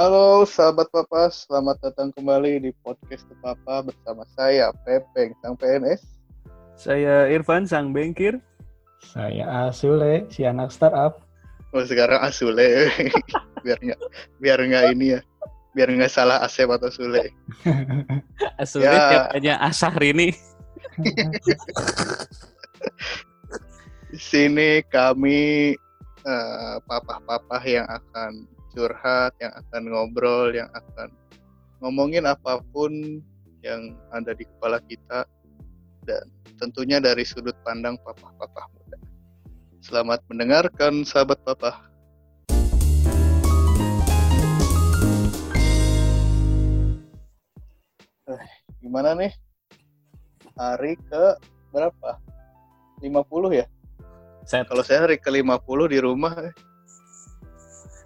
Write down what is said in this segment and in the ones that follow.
Halo sahabat Papa, selamat datang kembali di podcast Papa bersama saya Pepeng sang PNS. Saya Irfan sang bengkir. Saya Asule, si anak startup. Oh sekarang Asule, biar nggak biar nggak ini ya, biar nggak salah Asep atau Sule. Asule Ya. tiap hanya asah ini. Di sini kami eh, papa-papa yang akan curhat, yang akan ngobrol, yang akan ngomongin apa pun yang ada di kepala kita dan tentunya dari sudut pandang papa-papa muda. Selamat mendengarkan sahabat papa. Eh, gimana nih? Hari ke berapa? 50 ya? Set. Kalau saya hari ke-50 di rumah, eh,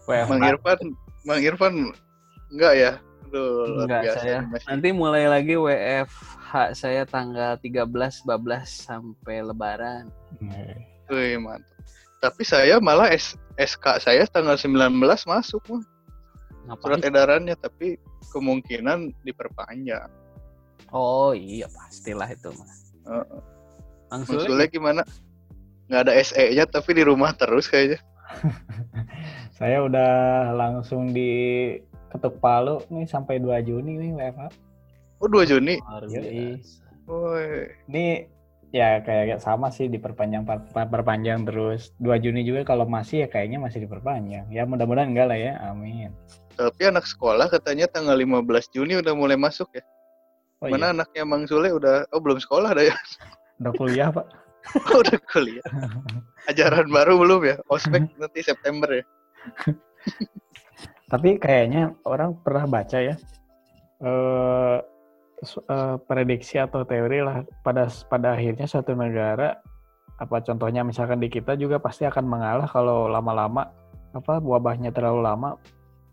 WFH. Mang Irfan, Mang Irfan enggak ya? Aduh, Enggak biasa saya. nih, Mas. Nanti mulai lagi WFH saya tanggal 13 bablas sampai lebaran. Wih, mantap. Tapi saya malah S- SK saya tanggal 19 masuk mah. Surat Ngapain? edarannya tapi kemungkinan diperpanjang. Oh iya pastilah itu mas. Heeh. Langsung gimana? Nggak ada SE-nya tapi di rumah terus kayaknya. Saya udah langsung di ketuk palu nih sampai 2 Juni nih WFH. Oh 2 Juni. Woi. Ini ya kayak sama sih diperpanjang per- per- perpanjang terus 2 Juni juga kalau masih ya kayaknya masih diperpanjang. Ya mudah-mudahan enggak lah ya. Amin. Tapi anak sekolah katanya tanggal 15 Juni udah mulai masuk ya. Oh Mana iya, anaknya Mang Sule udah oh belum sekolah ada ya. udah kuliah, Pak. Oh, udah kuliah. Ajaran baru belum ya? Ospek nanti September ya. Tapi kayaknya orang pernah baca ya eh su- eh, prediksi atau teori lah pada pada akhirnya suatu negara apa contohnya misalkan di kita juga pasti akan mengalah kalau lama-lama apa wabahnya terlalu lama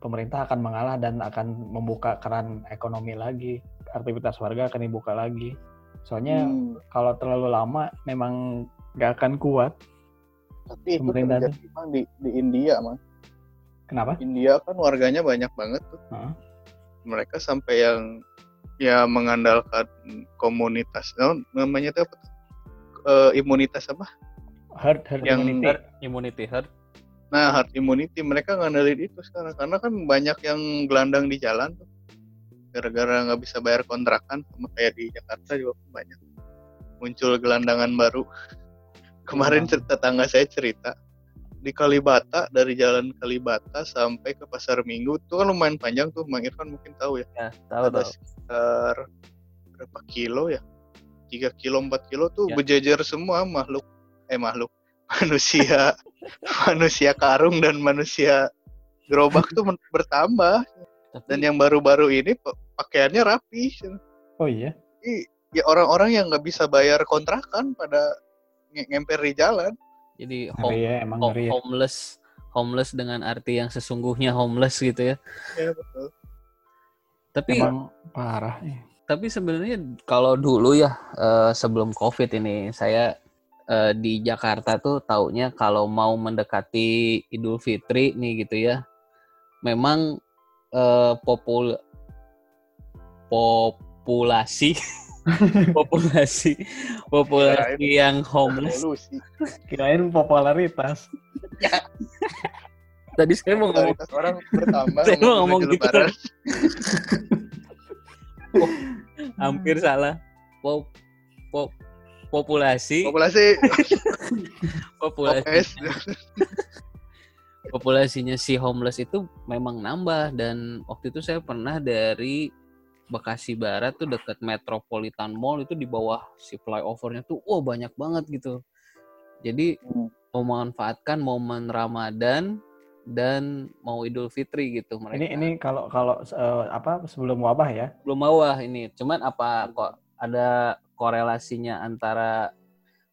pemerintah akan mengalah dan akan membuka keran ekonomi lagi aktivitas warga akan dibuka lagi. Soalnya Hmm, kalau terlalu lama memang nggak akan kuat. Tapi itu pemerintah terjadi di, di India, Mang. Kenapa India kan warganya banyak banget tuh. Heeh. Mereka sampai yang ya mengandalkan komunitas. Oh, namanya tuh apa? tuh? Eh, imunitas apa? herd herd Yang- immunity Herd immunity herd. Nah, herd immunity mereka ngandelin itu sekarang karena kan banyak yang gelandang di jalan tuh. Gara-gara nggak bisa bayar kontrakan sama kayak di Jakarta juga banyak muncul gelandangan baru. Kemarin cerita tetangga saya cerita di Kalibata dari jalan Kalibata sampai ke Pasar Minggu itu kan lumayan panjang tuh, Mang Irfan mungkin tahu ya. Ya tahu Ada tahu. sekitar berapa kilo ya? 3 kilo, 4 kilo tuh Ya. berjejer semua makhluk eh makhluk manusia manusia karung dan manusia gerobak tuh bertambah Tapi dan yang baru-baru ini pa- pakaiannya rapi oh iya ya orang-orang yang nggak bisa bayar kontrakan pada nge- ngemper di jalan jadi ngeri home, ya emang home- ngeri ya. homeless homeless dengan arti yang sesungguhnya homeless gitu ya. ya betul. Tapi emang parah nih. tapi sebenarnya kalau dulu ya eh, sebelum covid ini saya eh, di Jakarta tuh taunya kalau mau mendekati Idul Fitri nih gitu ya memang eh, popul populasi populasi populasi yang homeless. Revolusi. kirain popularitas. Tadi saya mau ngomong orang bertambah Saya mau ngomong gitu. lebaran. hampir salah. Pop, pop- populasi. Populasi. Populasi. Populasinya si homeless itu memang nambah dan waktu itu saya pernah dari Bekasi Barat tuh dekat Metropolitan Mall itu di bawah si flyovernya tuh wah banyak banget gitu. Jadi Hmm. memanfaatkan momen Ramadan dan mau Idul Fitri gitu mereka. ini ini kalau kalau eh, apa sebelum wabah ya belum bawah ini. Cuman apa kok ada korelasinya antara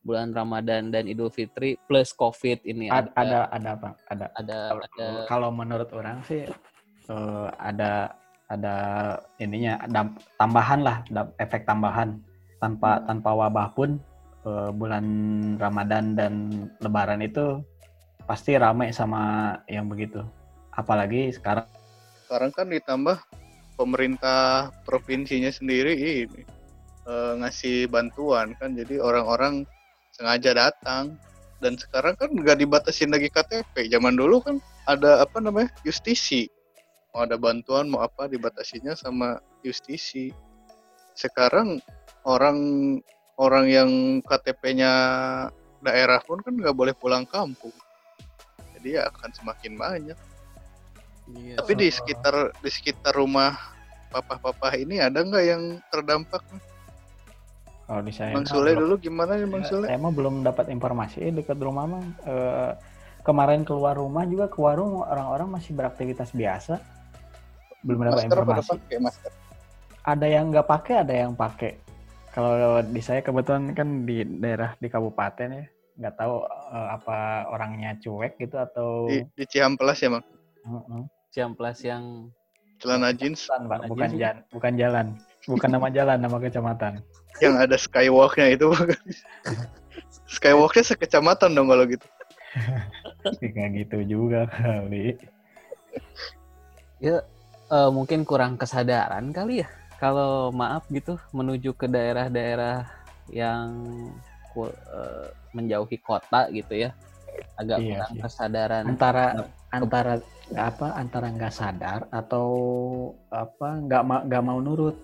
bulan Ramadan dan Idul Fitri plus Covid ini Ad- ada ada apa ada ada kalau, ada kalau menurut orang sih eh, ada ada ininya dam- tambahan lah dam- efek tambahan. Tanpa tanpa wabah pun eh, bulan Ramadan dan Lebaran itu pasti ramai sama yang begitu. Apalagi sekarang. Sekarang kan ditambah pemerintah provinsinya sendiri ini eh, ngasih bantuan kan jadi orang-orang sengaja datang. Dan sekarang kan nggak dibatasin lagi KTP zaman dulu kan ada apa namanya justisi mau ada bantuan mau apa dibatasinya sama justisi. Sekarang orang orang yang KTP-nya daerah pun kan nggak boleh pulang kampung. Jadi ya akan semakin banyak. Iya. tapi di sekitar di sekitar rumah papa-papa ini ada nggak yang terdampak? Kalau di saya Bang mah Sule belum- dulu gimana ya Bang Ya, Sule? Saya mah belum dapat informasi dekat rumah mah. Eh, kemarin keluar rumah juga ke warung orang-orang masih beraktivitas biasa. Belum dapat masker pada informasi. pakai masker Ada yang nggak pakai, ada yang pakai. Kalau di saya kebetulan kan di daerah di kabupaten ya, nggak tahu eh, apa orangnya cuek gitu atau di, di Cihampelas ya Bang Heeh. Ciamplas yang celana jeans Bukan, Pak. Aja bukan sih. jalan, bukan jalan, bukan nama jalan, nama kecamatan. yang ada skywalknya itu skywalknya sekecamatan dong kalau gitu Nggak gitu juga kali. Eh, mungkin kurang kesadaran kali ya. Kalau maaf gitu menuju ke daerah-daerah yang eh, menjauhi kota gitu ya. Agak Iya kurang sih. kesadaran. antara antara apa antara nggak sadar atau apa nggak ma- nggak mau nurut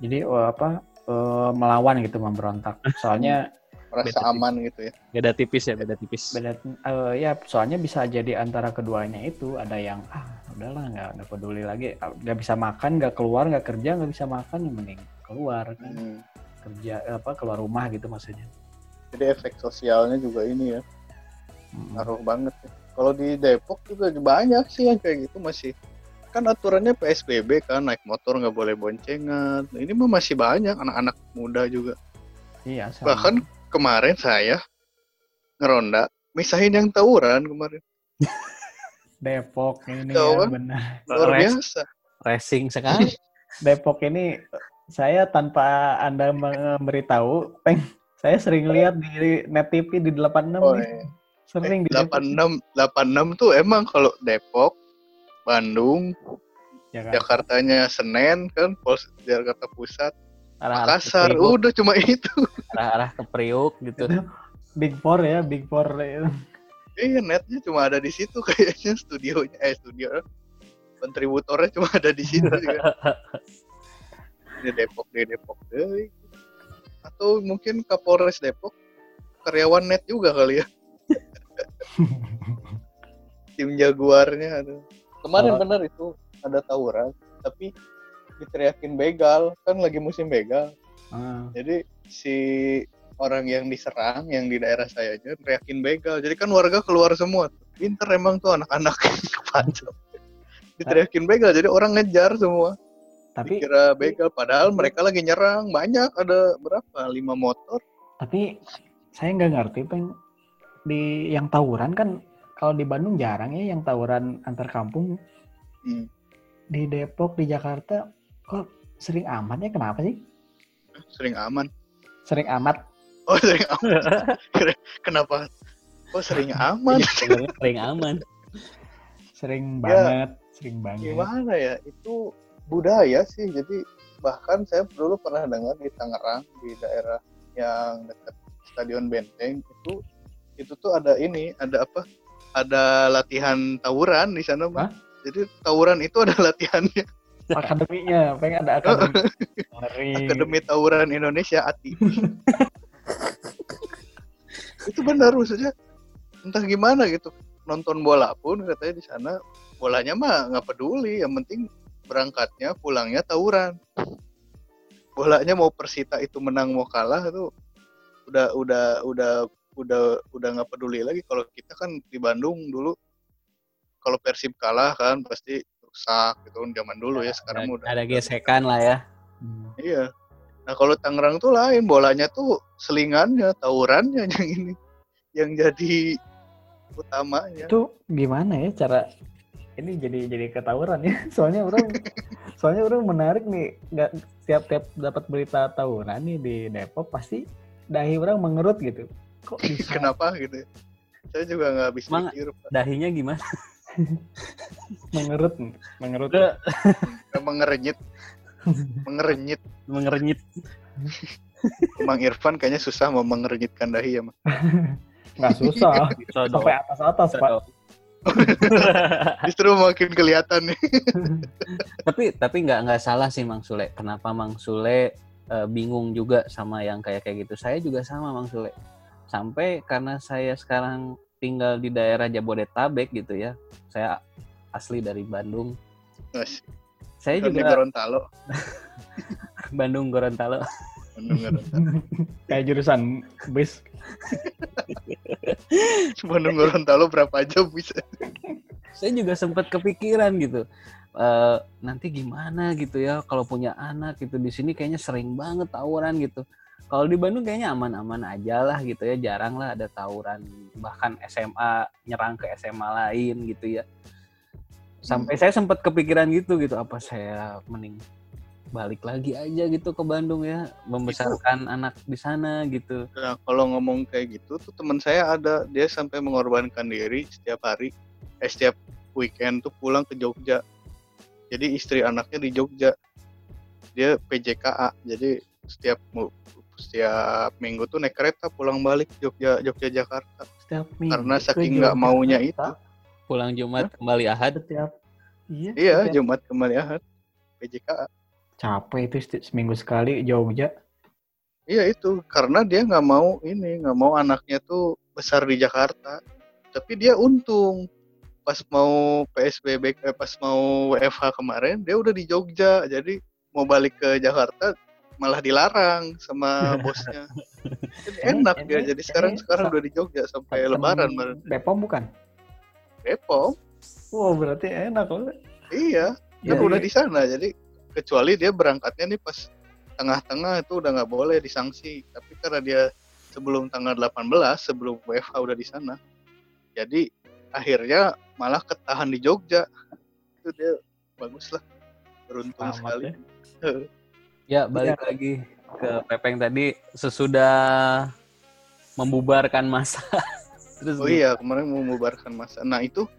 jadi oh, apa eh, melawan gitu memberontak soalnya merasa Beda aman gitu ya Beda tipis ya, beda tipis. beda eh, ya soalnya bisa jadi antara keduanya itu ada yang ah udahlah nggak nggak peduli lagi Ah, nggak bisa makan nggak keluar nggak kerja nggak bisa makan yang mending keluar kan Hmm. kerja eh, apa keluar rumah gitu maksudnya jadi efek sosialnya juga ini ya ngaruh banget ya. Kalau di Depok juga banyak sih yang kayak gitu masih kan aturannya PSBB kan naik motor nggak boleh boncengan. Nah, Ini mah masih banyak anak-anak muda juga. iya sama. Bahkan kemarin saya ngeronda misahin yang tawuran kemarin. Depok ini ya kan? benar Luar Res- biasa. Racing sekali. Depok ini saya tanpa Anda memberitahu, Peng, saya sering lihat di Net TV di 86 Oh, nih. iya. Sering di Depok. 86 86 tuh emang kalau Depok, Bandung, Ya kan? Jakartanya Senen kan, Pos Jakarta Pusat, Ke Makassar, Priuk, udah cuma itu. arah-arah ke Priuk gitu. Itu Big Four ya, Big Four. Iya netnya cuma ada di situ kayaknya studionya eh studio kontributornya cuma ada di situ juga. di Depok di Depok deh. Atau mungkin Kapolres Depok karyawan net juga kali ya. Tim Jaguarnya aduh. Kemarin Kalau- bener itu ada tawuran tapi diteriakin begal kan lagi musim begal. Ah, Jadi si orang yang diserang yang di daerah saya aja teriakin begal. Jadi kan warga keluar semua. Pinter emang tuh anak-anak kepancam. Diteriakin begal jadi orang ngejar semua. tapi Dikira begal padahal mereka lagi nyerang. Banyak ada berapa? Lima motor. tapi saya nggak ngerti, Peng. Di yang tawuran kan kalau di Bandung jarang ya yang tawuran antar kampung. Hmm. Di Depok, di Jakarta kok sering amat ya kenapa sih? Sering aman. Sering amat. Oh sering aman. Kenapa? Oh sering aman. Sering aman. Sering Ya. banget, sering banget. Gimana ya? Itu budaya sih. Jadi bahkan saya dulu pernah dengar di Tangerang di daerah yang dekat Stadion Benteng itu itu tuh ada ini, ada apa? Ada latihan tawuran di sana. Hah? Jadi tawuran itu ada latihannya. Akademinya, pengen ada akademi. Akademi Tawuran Indonesia ATI. itu benar maksudnya. Entah gimana gitu. Nonton bola pun katanya di sana bolanya mah nggak peduli, yang penting berangkatnya pulangnya tawuran. Bolanya mau Persita itu menang mau kalah itu udah udah udah udah udah nggak peduli lagi kalau kita kan di Bandung dulu kalau Persib kalah kan pasti rusak gitu kan zaman dulu ya sekarang ada, udah ada gesekan lah ya. Hmm. Iya. Nah kalau Tangerang tuh lain, bolanya tuh selingannya, tawurannya yang ini, yang jadi utamanya. itu gimana ya cara ini jadi jadi ketawuran ya soalnya orang soalnya orang menarik nih nggak tiap tiap dapat berita tawuran nih di Depok pasti dahi orang mengerut gitu kok bisa Kenapa gitu? ya? Saya juga nggak habis Emang- pikir. Pak. Dahinya gimana? Mengerut, mengerut. Udah mengerenyit mengerenyit mengerenyit. Mang Irfan kayaknya susah mau mengerenyitkan dahi ya Mang. Nggak susah. Sampai atas-atas, Pak. justru makin kelihatan nih tapi tapi nggak nggak salah sih Mang Sule. Kenapa Mang Sule eh, bingung juga sama yang kayak kayak gitu? Saya juga sama Mang Sule. Sampai karena saya sekarang tinggal di daerah Jabodetabek gitu ya. Saya asli dari Bandung. Mas, Saya di juga Gorontalo Bandung Gorontalo. Bandung Gorontalo Kayak jurusan bis. Bandung Gorontalo berapa jam bisa Saya juga sempat kepikiran gitu. eh, nanti gimana gitu ya kalau punya anak gitu di sini kayaknya sering banget tawuran gitu. Kalau di Bandung kayaknya aman-aman aja lah gitu ya, jarang lah ada tawuran bahkan SMA nyerang ke SMA lain gitu ya. Sampai saya sempat kepikiran gitu gitu apa saya mending balik lagi aja gitu ke Bandung ya, membesarkan anak di sana gitu. Nah, kalau ngomong kayak gitu tuh teman saya ada dia sampai mengorbankan diri setiap hari, eh setiap weekend tuh pulang ke Jogja. Jadi istri anaknya di Jogja. Dia PJKA. Jadi setiap setiap minggu tuh naik kereta pulang balik Jogja Jogja Jakarta. Setiap minggu. Karena saking nggak maunya itu. Pulang Jumat kembali Ahad. Setiap Iya. Iya, setiap- Jumat kembali Ahad. PJKA. Capek itu seti- seminggu sekali Jogja. Iya itu karena dia nggak mau ini nggak mau anaknya tuh besar di Jakarta. Tapi dia untung pas mau PSBB eh, pas mau WFH kemarin dia udah di Jogja jadi mau balik ke Jakarta malah dilarang sama bosnya. Jadi enak dia ini- jadi sekarang ini sekarang udah di Jogja sampai Lebaran baru Bepom bukan? Depok. Wow, berarti enak loh. Iya kan Iya, udah iya. di sana jadi kecuali dia berangkatnya nih pas tengah-tengah itu udah nggak boleh disanksi tapi karena dia sebelum tanggal 18 sebelum WFH udah di sana jadi akhirnya malah ketahan di Jogja itu dia bagus lah beruntung Selamat sekali ya. Ya, balik lagi ke Pepeng tadi sesudah membubarkan masa. Terus oh iya kemarin membubarkan masa. Nah itu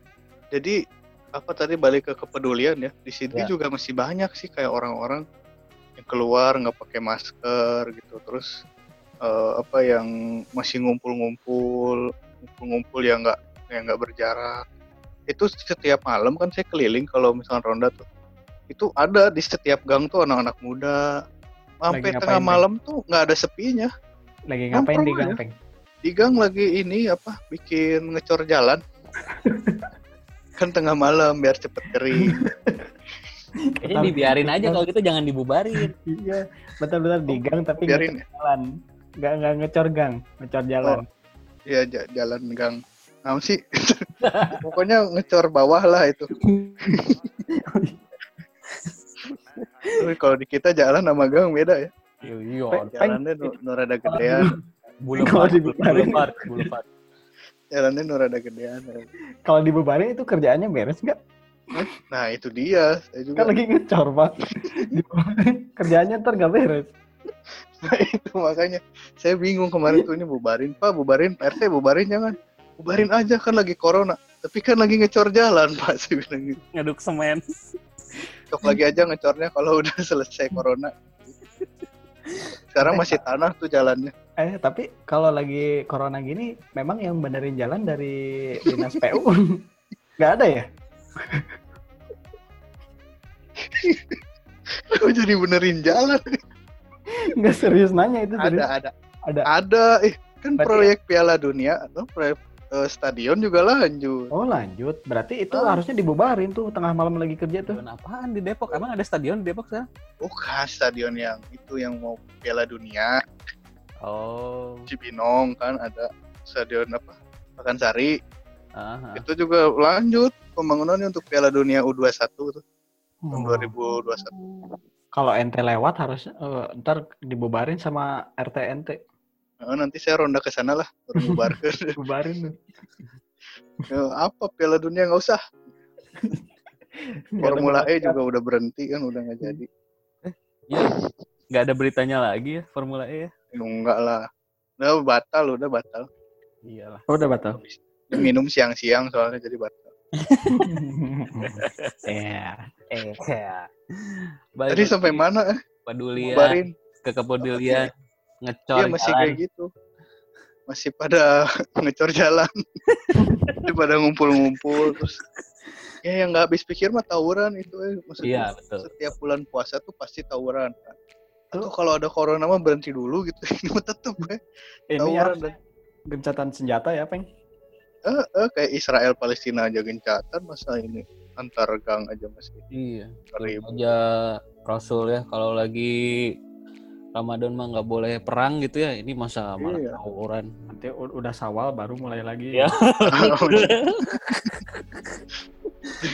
jadi apa tadi balik ke kepedulian ya? Di sini Ya. juga masih banyak sih kayak orang-orang yang keluar nggak pakai masker gitu. Terus eh, apa yang masih ngumpul-ngumpul ngumpul-ngumpul yang nggak yang nggak berjarak. Itu setiap malam kan saya keliling kalau misalnya ronda tuh itu ada di setiap gang tuh anak-anak muda sampai tengah ngapain, malam tuh nggak ada sepinya Lagi ngapain di aja. Gampeng? di gang lagi ini apa bikin ngecor jalan kan tengah malam biar cepet kering kayaknya dibiarin aja kalau gitu jangan dibubarin. Iya, betul-betul di gang tapi biarin ngecor jalan. Nggak nggak ngecor gang, ngecor jalan. ya ja- jalan gang nah sih pokoknya ngecor bawah lah itu kalau di kita jalan sama gang beda ya Iya, jalannya nu, nu rada gedean boulevard, Kalau dibubarin. boulevard, boulevard. jalannya nu rada gedean Kalau dibubarin itu kerjaannya beres nggak? nah itu dia saya juga Kan lagi ngecor pak. Kerjaannya ntar nggak beres. Nah, itu makanya saya bingung kemarin tuh ini bubarin pak bubarin RT bubarin jangan bubarin aja kan lagi corona tapi kan lagi ngecor jalan pak saya bilang gitu Ngaduk semen. Cok lagi aja ngecornya kalau udah selesai corona sekarang masih tanah tuh jalannya Eh tapi kalau lagi corona gini, memang yang benerin jalan dari dinas PU nggak ada ya? Kok jadi benerin jalan Nggak serius nanya itu ada serius. ada Ada. ada eh kan Berarti- proyek Piala Dunia atau proyek eh, stadion juga lanjut Oh lanjut, berarti itu Ah. harusnya dibubarin tuh tengah malam lagi kerja tuh. Stadion apaan di Depok? Emang ada stadion di Depok sekarang? bukan stadion yang itu yang mau Piala Dunia Oh. Cibinong kan ada stadion apa Pakansari Aha. itu juga lanjut pembangunannya untuk Piala Dunia U21 tuh tahun Oh. 2021 Kalau ente lewat harus eh, ntar dibubarin sama RT ente. Nah, nanti saya ronda ke sana lah baru bubarkan Bubarin. Ya, apa Piala Dunia nggak usah Formula E juga udah berhenti kan udah nggak jadi Ya, nggak ada beritanya lagi ya Formula E ya? Ya, enggak lah udah batal udah batal Iyalah. Oh, udah batal. Minum siang-siang soalnya jadi batal Iya. Eh, ya. Tadi sampai mana? eh? Pedulian, ke kepedulian, ngecor Iya masih jalan. kayak gitu. Masih pada ngecor jalan. Masih pada ngumpul-ngumpul terus ya yang nggak habis pikir mah tawuran itu eh. maksudnya Iya, betul. setiap bulan puasa tuh pasti tawuran kan. Atau kalau ada corona mah berhenti dulu gitu. Ini mah tetep eh. Ini Tawuran ya gencatan senjata ya, Peng? Eh, eh, kayak Israel Palestina aja gencatan masa ini antar gang aja masih Iya. aja Rasul ya kalau lagi Ramadan mah nggak boleh perang gitu ya. Ini masa malah Iya. tawuran. Nanti udah sawal baru mulai lagi. Iya.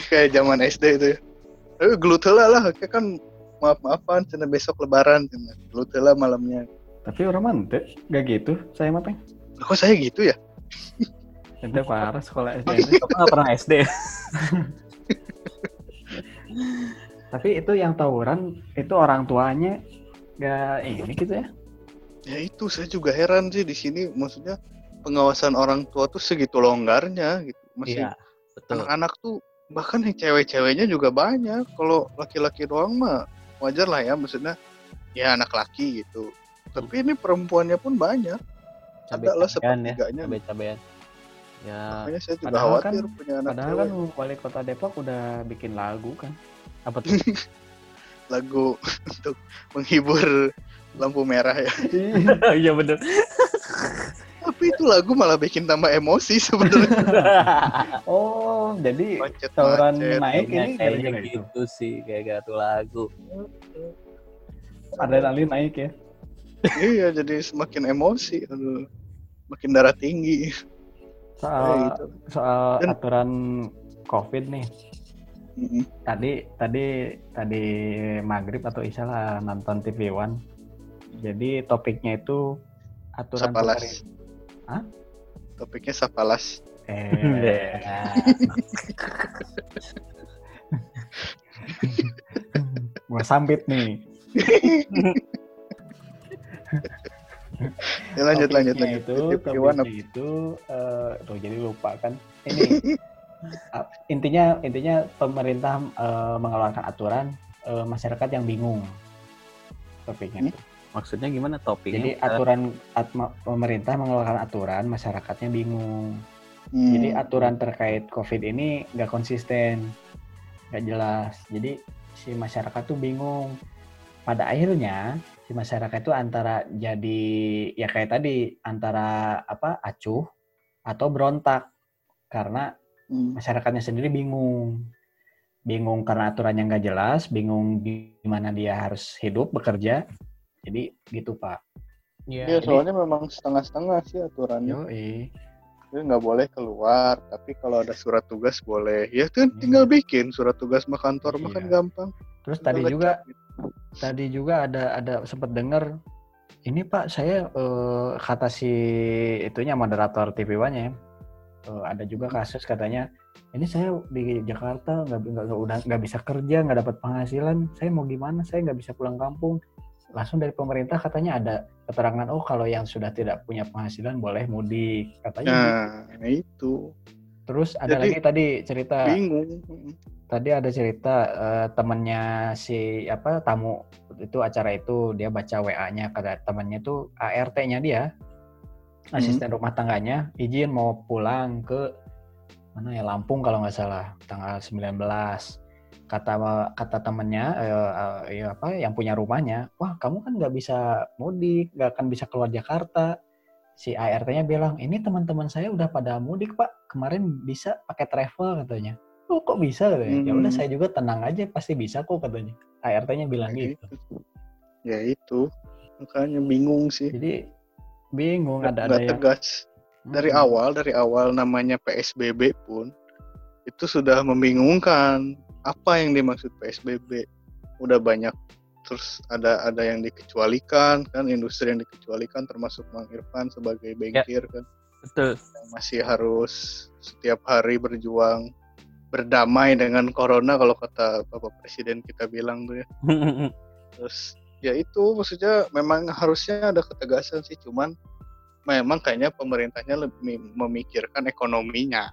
kayak zaman SD itu ya. Eh, gelut lah, kayak kan maaf-maafan, cina besok lebaran, cina. Gelut malamnya. Tapi orang mante gak gitu, saya mah Peng. Kok saya gitu ya? Ente parah sekolah SD. Kamu nggak pernah SD? Tapi itu yang tawuran itu orang tuanya gak ini gitu ya? Ya itu saya juga heran sih di sini maksudnya pengawasan orang tua tuh segitu longgarnya gitu. Masih Iya, betul. anak-anak tuh bahkan yang cewek-ceweknya juga banyak. Kalau laki-laki doang mah wajar lah ya maksudnya ya anak laki gitu. Tapi ini perempuannya pun banyak. Ada lah ya, sepertiganya. cabe-cabean. Ya, Makanya saya juga Padahal khawatir kan- punya anak Padahal cewek. kan wali kota Depok udah bikin lagu kan. apa tuh? lagu untuk menghibur lampu merah ya. Iya bener. Tapi itu lagu malah bikin tambah emosi sebenarnya. oh, jadi Macet tawuran macet. naik ini kayaknya gara-gara itu. gitu sih, kayak gatu lagu. Adrenalin naik ya. Iya, jadi semakin emosi, aduh. Makin darah tinggi. Soal gitu. soal Dan- aturan COVID nih. Tadi tadi tadi maghrib atau isya lah nonton TV One. Jadi topiknya itu aturan Sapalas. Hah? Topiknya sapalas. Eh, gua sambit nih. Ya, lanjut lanjut lanjut. Itu, topiknya itu eh tuh jadi lupa kan. Ini intinya intinya pemerintah eh, mengeluarkan aturan eh, masyarakat yang bingung. Topiknya Hmm? itu. Maksudnya gimana topiknya? Jadi aturan atma- pemerintah mengeluarkan aturan masyarakatnya bingung. Hmm. Jadi aturan terkait COVID ini nggak konsisten, nggak jelas. Jadi si masyarakat tuh bingung. Pada akhirnya si masyarakat itu antara jadi ya kayak tadi antara apa acuh atau berontak karena Hmm. masyarakatnya sendiri bingung. Bingung karena aturannya nggak jelas, bingung gimana dia harus hidup bekerja. Jadi gitu pak. Iya, Iya. soalnya memang setengah-setengah sih aturannya. Yoi. Jadi nggak boleh keluar, tapi kalau ada surat tugas boleh. Ya kan Hmm. tinggal bikin surat tugas mah kantor mah kan Iya. gampang. Terus tadi Tinggal juga ngecap gitu. tadi juga ada ada sempat dengar ini Pak saya eh, kata si itunya moderator TV One ya eh, ada juga kasus katanya ini saya di Jakarta nggak udah nggak bisa kerja nggak dapat penghasilan. Saya mau gimana? Saya nggak bisa pulang kampung. Langsung dari pemerintah katanya ada keterangan oh kalau yang sudah tidak punya penghasilan boleh mudik. Katanya gitu. Nah, itu. Terus ada jadi lagi tadi cerita bingung. tadi ada cerita eh, temennya si apa tamu itu acara itu dia baca WA-nya kata temennya tuh ART-nya dia asisten rumah tangganya izin mau pulang ke mana ya Lampung kalau nggak salah tanggal 19 kata kata temennya eh, eh, ya apa yang punya rumahnya wah kamu kan nggak bisa mudik nggak akan bisa keluar Jakarta. Si ART-nya bilang ini teman-teman saya udah pada mudik pak. Kemarin bisa pakai travel katanya. Oh kok bisa? katanya. Ya udah Hmm. saya juga tenang aja pasti bisa kok katanya. ART-nya bilang Ya gitu. itu. Ya itu. Makanya bingung sih. jadi bingung Nggak ada ada yang tegas. Dari Mm-mm. awal, dari awal namanya PSBB pun itu sudah membingungkan apa yang dimaksud PSBB. Udah banyak terus ada ada yang dikecualikan kan industri yang dikecualikan termasuk Mang Irfan sebagai bankir kan Betul. yang masih harus setiap hari berjuang berdamai dengan corona kalau kata Bapak Presiden kita bilang tuh ya. Terus ya itu maksudnya memang harusnya ada ketegasan sih cuman memang kayaknya pemerintahnya lebih memikirkan ekonominya.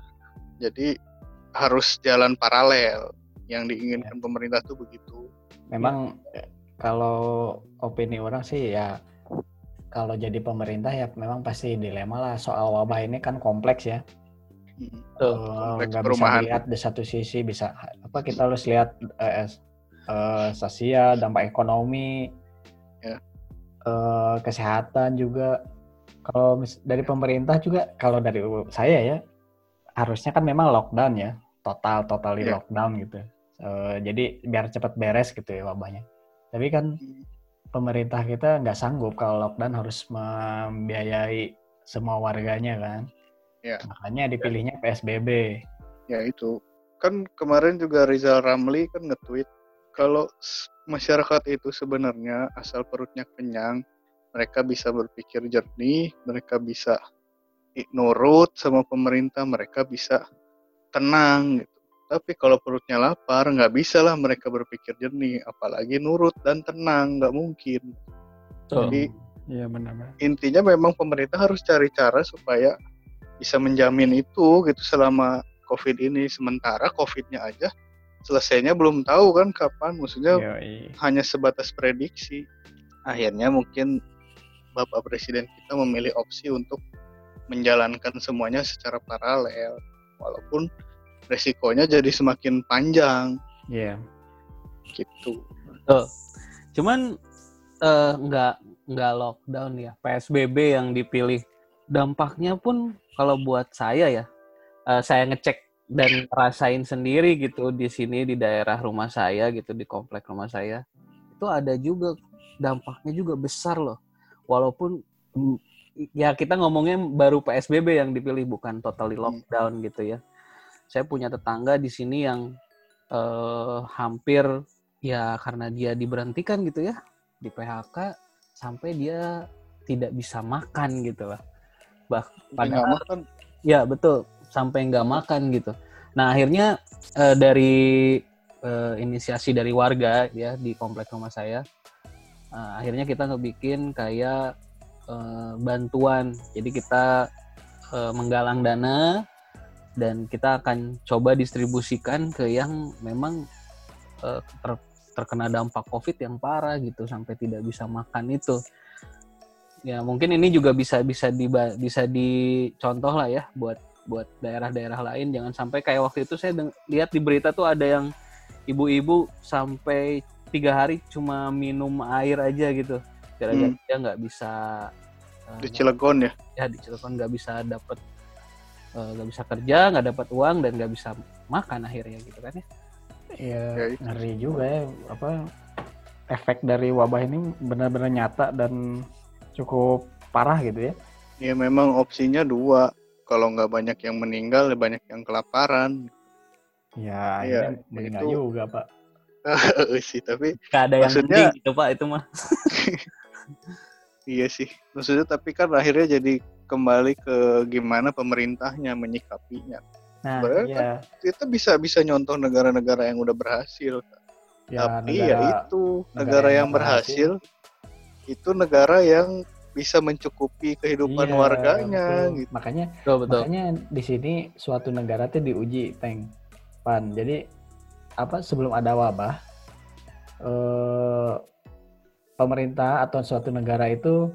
Jadi harus jalan paralel yang diinginkan ya. pemerintah tuh begitu memang ya. kalau opini orang sih ya kalau jadi pemerintah ya memang pasti dilema lah soal wabah ini kan kompleks ya uh, nggak bisa lihat di satu sisi bisa apa kita harus lihat uh, uh, sosial dampak ekonomi ya. uh, kesehatan juga kalau dari pemerintah juga kalau dari saya ya harusnya kan memang lockdown ya total total di yeah. lockdown gitu uh, jadi biar cepat beres gitu ya wabahnya tapi kan pemerintah kita nggak sanggup kalau lockdown harus membiayai semua warganya kan Ya. Makanya dipilihnya ya. PSBB. Ya itu. Kan kemarin juga Rizal Ramli kan nge-tweet kalau masyarakat itu sebenarnya asal perutnya kenyang, mereka bisa berpikir jernih, mereka bisa nurut sama pemerintah, mereka bisa tenang gitu. Tapi kalau perutnya lapar, nggak bisa lah mereka berpikir jernih, apalagi nurut dan tenang, nggak mungkin. Jadi, ya, benar, intinya memang pemerintah harus cari cara supaya bisa menjamin itu gitu selama COVID ini. Sementara COVID-nya aja selesainya belum tahu kan kapan. Maksudnya Yoi. hanya sebatas prediksi. Akhirnya mungkin Bapak Presiden kita memilih opsi untuk menjalankan semuanya secara paralel. Walaupun resikonya jadi semakin panjang. Iya. Yeah. Gitu. Oh. Cuman uh, nggak nggak lockdown ya PSBB yang dipilih dampaknya pun kalau buat saya ya, uh, saya ngecek dan rasain sendiri gitu di sini di daerah rumah saya gitu di komplek rumah saya itu ada juga dampaknya juga besar loh. Walaupun mm, ya kita ngomongnya baru PSBB yang dipilih bukan totally hmm. lockdown gitu ya. Saya punya tetangga di sini yang uh, hampir ya karena dia diberhentikan gitu ya di PHK sampai dia tidak bisa makan gitu lah. Bah pada makan. Ya betul sampai nggak makan gitu. Nah akhirnya uh, dari uh, inisiasi dari warga ya di komplek rumah saya uh, akhirnya kita ngebikin kayak uh, bantuan. Jadi kita uh, menggalang dana dan kita akan coba distribusikan ke yang memang uh, ter terkena dampak covid yang parah gitu sampai tidak bisa makan itu. Ya mungkin ini juga bisa bisa di bisa dicontoh lah ya buat buat daerah-daerah lain jangan sampai kayak waktu itu saya lihat di berita tuh ada yang ibu-ibu sampai tiga hari cuma minum air aja gitu gara-gara hmm. dia nggak bisa uh, di Cilegon ya ya di Cilegon nggak bisa dapat eh, nggak uh, bisa kerja nggak dapat uang dan nggak bisa makan akhirnya gitu kan ya ya, ya ngeri juga ya apa efek dari wabah ini benar-benar nyata dan cukup parah gitu ya? Ya memang opsinya dua. Kalau nggak banyak yang meninggal, ya banyak yang kelaparan. Ya, ya meninggal itu... juga pak. sih tapi Gak ada yang maksudnya gitu pak itu mah. iya sih, maksudnya tapi kan akhirnya jadi kembali ke gimana pemerintahnya menyikapinya. Nah, iya. kan kita bisa bisa nyontoh negara-negara yang udah berhasil. Ya, tapi ya negara, ya itu negara, negara yang, yang berhasil, berhasil itu negara yang bisa mencukupi kehidupan iya, warganya betul. gitu. Makanya betul, betul. makanya di sini suatu negara tuh diuji tank pan. Jadi apa sebelum ada wabah eh, pemerintah atau suatu negara itu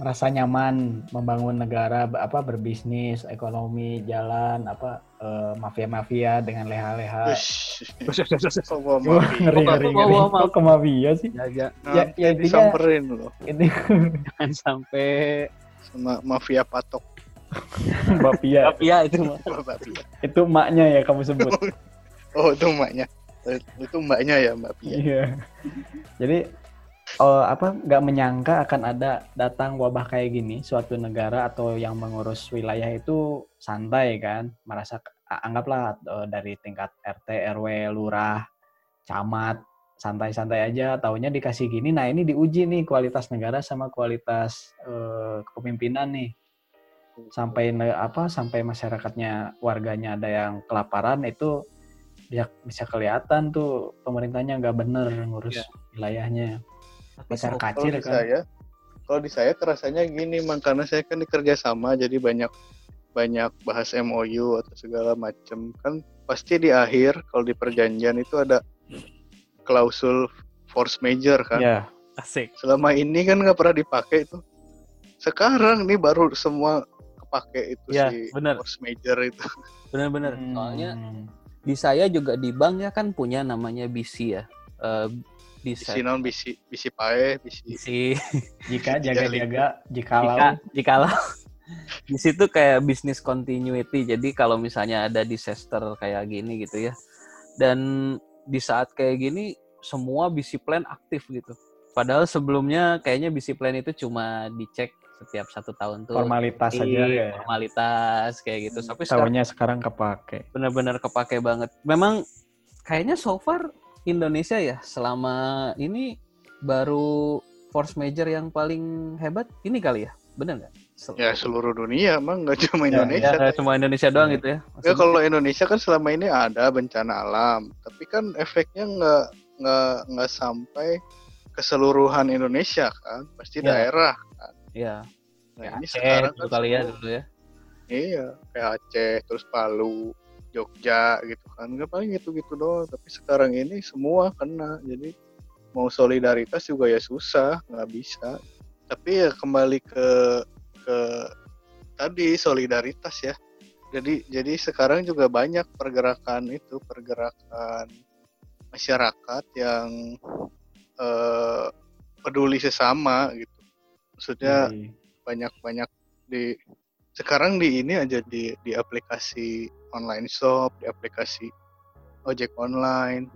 merasa nyaman membangun negara apa berbisnis ekonomi jalan apa uh, mafia-mafia dengan leha-leha. Ngeri ngeri ngeri kok ke mafia sih? Ya ya. Ya, ya disamperin loh. ini jangan sampai sama mafia patok. Mafia. Mafia itu mafia. Itu maknya ya kamu sebut. Oh itu maknya itu mbaknya ya mbak Pia. Iya. Jadi uh, apa nggak menyangka akan ada datang wabah kayak gini suatu negara atau yang mengurus wilayah itu santai kan? Merasa anggaplah uh, dari tingkat RT RW lurah camat santai-santai aja. Taunya dikasih gini nah ini diuji nih kualitas negara sama kualitas uh, kepemimpinan nih. Sampai apa sampai masyarakatnya warganya ada yang kelaparan itu bisa bisa kelihatan tuh pemerintahnya nggak bener ngurus ya. wilayahnya besar kacir kan saya kalau di saya kerasanya gini mang karena saya kan dikerja sama jadi banyak banyak bahas MOU atau segala macam kan pasti di akhir kalau di perjanjian itu ada klausul force major kan. Ya, Asik. Selama ini kan nggak pernah dipakai itu. Sekarang nih baru semua kepake itu Ya, si bener. force major itu. Bener-bener. Soalnya Hmm. di saya juga di bank ya kan punya namanya BC ya. Eh bisa. Bisi non bisi bisi pae, bisi BC jika jaga-jaga jikalau. Jika jikalau. Di situ kayak bisnis continuity. Jadi kalau misalnya ada disaster kayak gini gitu ya. Dan di saat kayak gini semua BC plan aktif gitu. Padahal sebelumnya kayaknya BC plan itu cuma dicek setiap satu tahun tuh. Formalitas Iya, saja ya. formalitas kayak gitu. Tapi sekarang Tahunya sekarang kepake. benar-benar kepake banget. Memang kayaknya so far Indonesia ya selama ini baru force major yang paling hebat ini kali ya benar nggak Sel- ya seluruh dunia emang nggak cuma Ya, Indonesia. Ya, cuma Indonesia doang Ya. gitu ya. Ya Maksudnya- kalau Indonesia kan selama ini ada bencana alam, tapi kan efeknya nggak nggak nggak sampai keseluruhan Indonesia kan, pasti Ya. daerah. ya, Nah kayak ini Aceh sekarang gitu kan kali ya dulu ya. Iya, kayak Aceh, terus Palu, Jogja gitu kan, nggak paling gitu-gitu doang. Tapi sekarang ini semua kena, jadi mau solidaritas juga ya susah, nggak bisa. Tapi ya kembali ke ke tadi solidaritas ya. Jadi jadi sekarang juga banyak pergerakan itu, pergerakan masyarakat yang eh, peduli sesama gitu. Maksudnya Jadi, banyak-banyak di sekarang di ini aja di di aplikasi online shop, di aplikasi ojek online.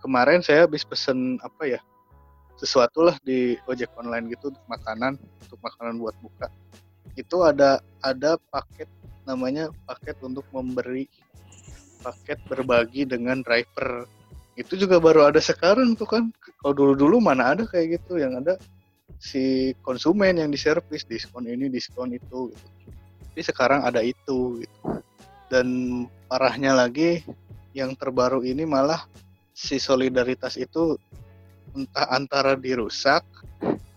Kemarin saya habis pesen apa ya? Sesuatu lah di ojek online gitu untuk makanan, untuk makanan buat buka. Itu ada ada paket namanya paket untuk memberi paket berbagi dengan driver. Itu juga baru ada sekarang tuh kan. Kalau dulu-dulu mana ada kayak gitu yang ada si konsumen yang diservis diskon ini diskon itu gitu. Tapi sekarang ada itu gitu. Dan parahnya lagi yang terbaru ini malah si solidaritas itu entah antara dirusak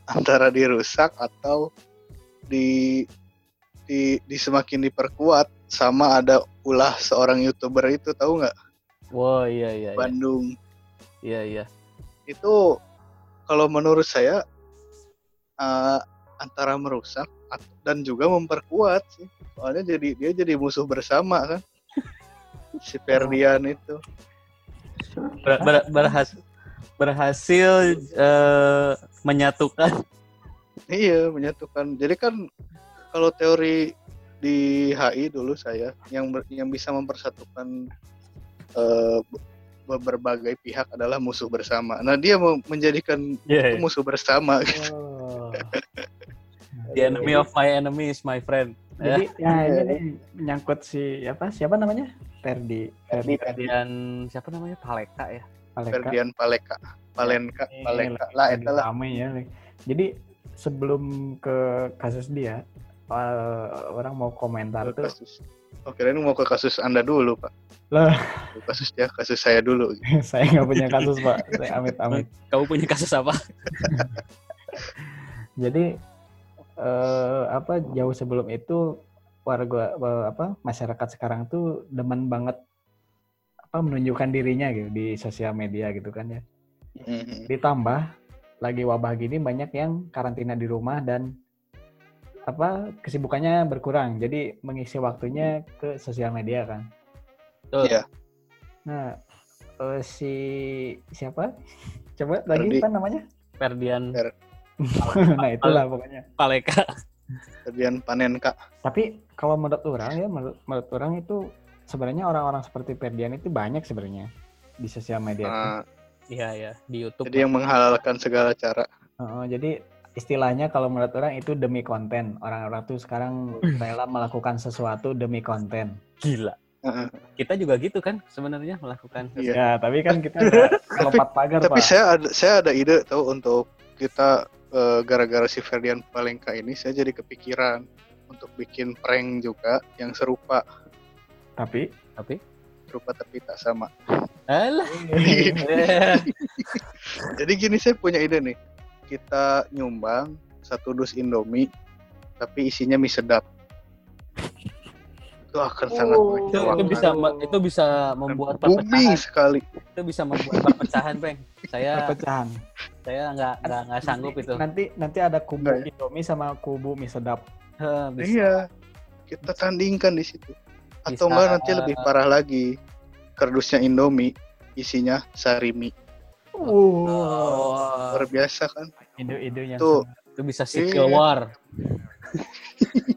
antara dirusak atau di di, di semakin diperkuat sama ada ulah seorang youtuber itu tahu nggak Wah iya iya iya. Bandung iya iya. itu kalau menurut saya eh, antara merusak dan juga memperkuat sih. Soalnya jadi dia jadi musuh bersama kan. Si Ferdian itu. Ber- ber- berhas- berhasil eh, menyatukan. Iya menyatukan. Jadi kan kalau teori di HI dulu saya yang ber- yang bisa mempersatukan eh, be- berbagai pihak adalah musuh bersama. Nah dia mau menjadikan yeah, itu musuh bersama oh. the enemy of my enemy is my friend. Jadi ya ini nih menyangkut si apa siapa namanya? Ferdi. Ferdi Dan siapa namanya Paleka ya? Paleka. Ferdian Paleka Palenka Ini Paleka lah itu lah ya. Jadi sebelum ke kasus dia orang mau komentar tuh kasus oh kirain mau ke kasus anda dulu pak Lah. kasus dia kasus saya dulu saya nggak punya kasus pak saya amit amit Kamu punya kasus apa? jadi eh, apa jauh sebelum itu warga eh, apa masyarakat sekarang tuh demen banget apa menunjukkan dirinya gitu di sosial media gitu kan ya Mhm. ditambah lagi wabah gini banyak yang karantina di rumah dan apa kesibukannya berkurang jadi mengisi waktunya ke sosial media kan Tuh. Iya. nah eh, si siapa coba lagi Ferdi. apa namanya Ferdian Fer- nah itulah pokoknya Paleka. Ferdian Panenka tapi kalau menurut orang ya menurut, menurut orang itu sebenarnya orang-orang seperti Ferdian itu banyak sebenarnya di sosial media tuh. Nah, Iya ya di YouTube. jadi yang menghalalkan segala cara Heeh, jadi istilahnya kalau menurut orang itu demi konten. Orang-orang tuh sekarang rela melakukan sesuatu demi konten. gila. Heeh. Kita juga gitu kan sebenarnya melakukan. Iya. Ya, tapi kan kita lompat pagar, tapi Pak. saya ada saya ada ide tahu untuk kita gara-gara si Ferdian Palengka ini saya jadi kepikiran untuk bikin prank juga yang serupa. Tapi? Tapi? Serupa tapi tak sama. Alah. jadi gini saya punya ide nih. Kita nyumbang satu dus Indomie tapi isinya mie sedap itu akan sangat Oh. itu, itu mengecewakan. bisa itu bisa membuat perpecahan sekali itu bisa membuat perpecahan peng saya Perpecahan. saya nggak nggak nggak sanggup itu Nanti nanti ada kubu Enggak ya? Indomie sama kubu mie sedap. Heh, bisa. iya kita tandingkan di situ atau Bisa. enggak nanti lebih parah lagi kardusnya Indomie isinya sarimi Wow. luar biasa kan Ide-idenya. Tuh. itu bisa civil Iya. war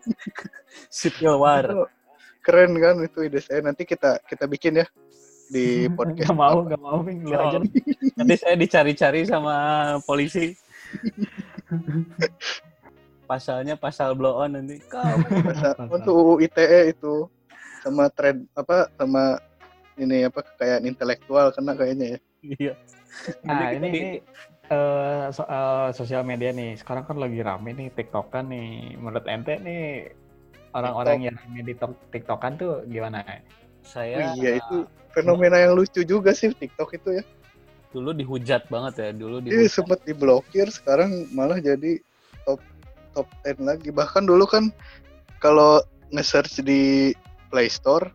civil war Itu keren kan itu ide saya nanti kita kita bikin ya di podcast Gak mau, gak mau. Lu Oh. aja. nanti saya dicari-cari sama polisi pasalnya pasal blow on nanti kau untuk UU ITE itu sama trend apa sama ini apa kekayaan intelektual kena kayaknya ya iya Nah, ini, di- ini eh, soal sosial media nih. Sekarang kan lagi rame nih TikTokan nih. Menurut ente nih orang-orang yang rame di Tok- TikTokan tuh gimana? saya Oh iya itu fenomena yang lucu juga sih TikTok itu ya. Dulu dihujat banget ya dulu Dia dihujat. sempat diblokir sekarang malah jadi top top 10 lagi. Bahkan dulu kan kalau nge-search di Play Store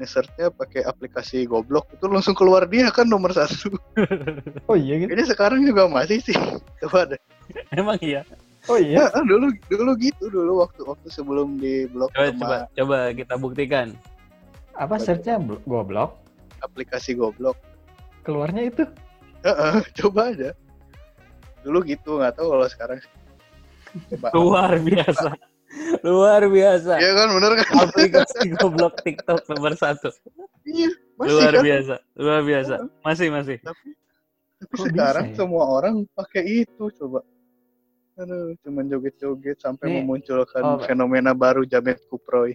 nge-searchnya pakai aplikasi goblok itu langsung keluar dia kan nomor satu. Oh iya gitu? kayaknya sekarang juga masih sih. Coba deh. Emang iya Oh iya? ya, dulu dulu gitu dulu waktu waktu sebelum di blok coba sama coba coba kita buktikan. Apa searchnya? bl- goblok? aplikasi goblok. Keluarnya itu? Heeh, coba aja. Dulu gitu nggak tahu kalau sekarang coba. Luar biasa. Luar biasa. Iya kan bener kan? Aplikasi goblok TikTok nomor satu. Iya masih luar kan? biasa luar biasa. Masih masih. Tapi Kok sekarang bisa ya? semua orang pakai itu coba aduh cuman joget-joget sampai Nih, memunculkan oh, fenomena baru jamet kuproy.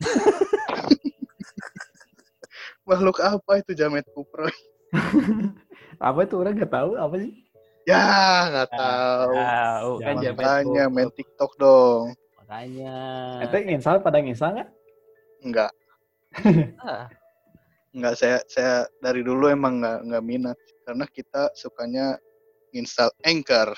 Makhluk apa itu jamet kuproy? Apa itu? Orang gak tahu apa sih? ya nggak tahu. tahu kan Jangan jamet makanya goblok. main tiktok dong. Makanya. Ente nginstal pada nginstal nggak? enggak Ah, enggak saya saya dari dulu emang nggak nggak minat. Karena kita sukanya install Anchor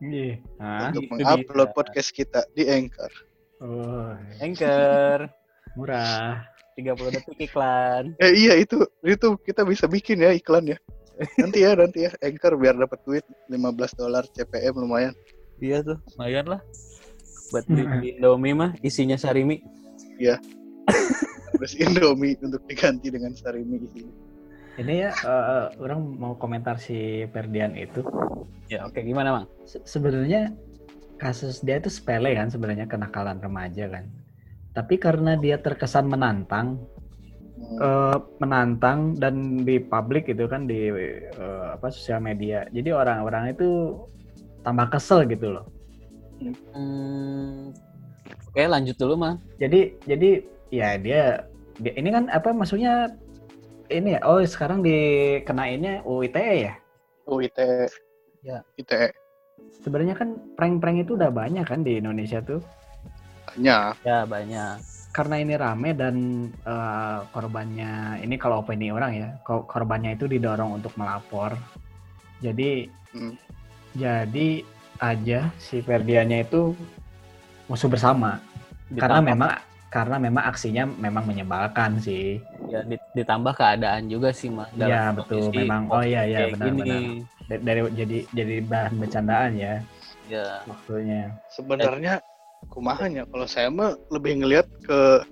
Iya. Hah? untuk mengupload podcast kita di Anchor Oh, anchor murah. 30 detik iklan Eh iya itu itu kita bisa bikin ya iklan ya. Nanti ya nanti ya Anchor biar dapat duit 15 dolar CPM lumayan. iya tuh lumayan lah buat beli Indomie mah isinya sarimi Terus Indomie untuk diganti dengan sarimi isinya. Ini ya, eh, orang mau komentar si Ferdian itu. ya oke gimana mang Se- sebenarnya kasus dia itu sepele kan sebenarnya kenakalan remaja kan. Tapi karena dia terkesan menantang, Hmm. eh, menantang dan di publik itu kan di eh, apa sosial media. Jadi orang-orang itu tambah kesel gitu loh. hmm, oke lanjut dulu mang Iya. Jadi jadi ya dia, dia ini kan apa maksudnya ini ya. Oh sekarang dikenainnya UITE ya. Oh ITE. Ya. ITE Sebenarnya kan prank-prank itu udah banyak kan di Indonesia tuh. banyak. ya banyak karena ini rame dan eh, korbannya ini kalau opini orang ya ko- korbannya itu didorong untuk melapor jadi Hmm. jadi aja si Ferdiannya itu musuh bersama karena Ditambah- memang karena memang aksinya memang menyebalkan sih ya di- ditambah keadaan juga sih mah dalam Iya, betul. kondisi Memang. Oh, iya, iya, kayak benar, gini. benar. Da- dari jadi jadi bahan bercandaan ya ya waktunya Sebenarnya kumahanya kalau saya mah lebih ngelihat ke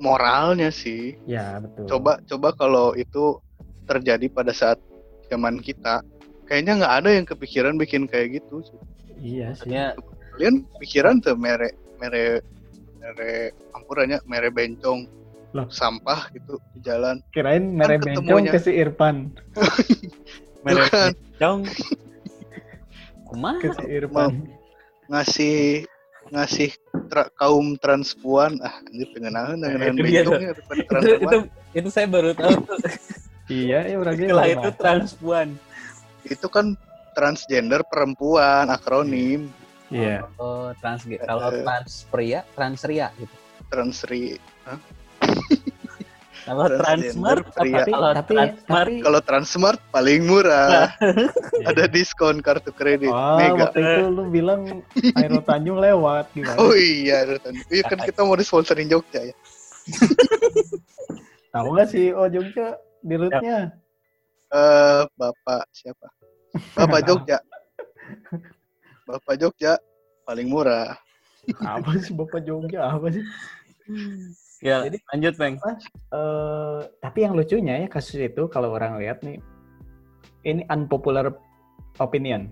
moralnya sih. ya betul Coba coba kalau itu terjadi pada saat zaman kita, kayaknya nggak ada yang kepikiran bikin kayak gitu. iya sih Kalian pikiran tuh mere mere mere ampurannya mere bencong Loh. sampah gitu di jalan. kirain mere Kan bencong ketemunya. ke si Irfan. Merek Bukan. dong kumaha ke si Irfan. ngasih ngasih tra- kaum transpuan. Ah anjir pengenalan Nah, dengan itu bencongnya itu, transpuan. itu itu saya baru tahu tuh. Iya ya berarti istilah itu transpuan. Itu kan transgender perempuan akronim iya oh trans kalau Eh. trans pria transria gitu transri kalau Transgender transmart pria. apa kalau tapi transmart tapi kalau transmart paling murah ada diskon kartu kredit Oh, mega waktu itu lu bilang Aero Tanjung lewat gimana? oh iya Rutan. iya kan kita mau disponsorin Jogja ya Tahu nggak sih oh Jogja di rootnya? Eh, Bapak siapa? Bapak Jogja. Bapak Jogja paling murah. Apa sih Bapak Jogja? Apa sih? Ya, Jadi- lanjut, Peng. eh tapi yang lucunya ya kasus itu kalau orang lihat nih ini unpopular opinion.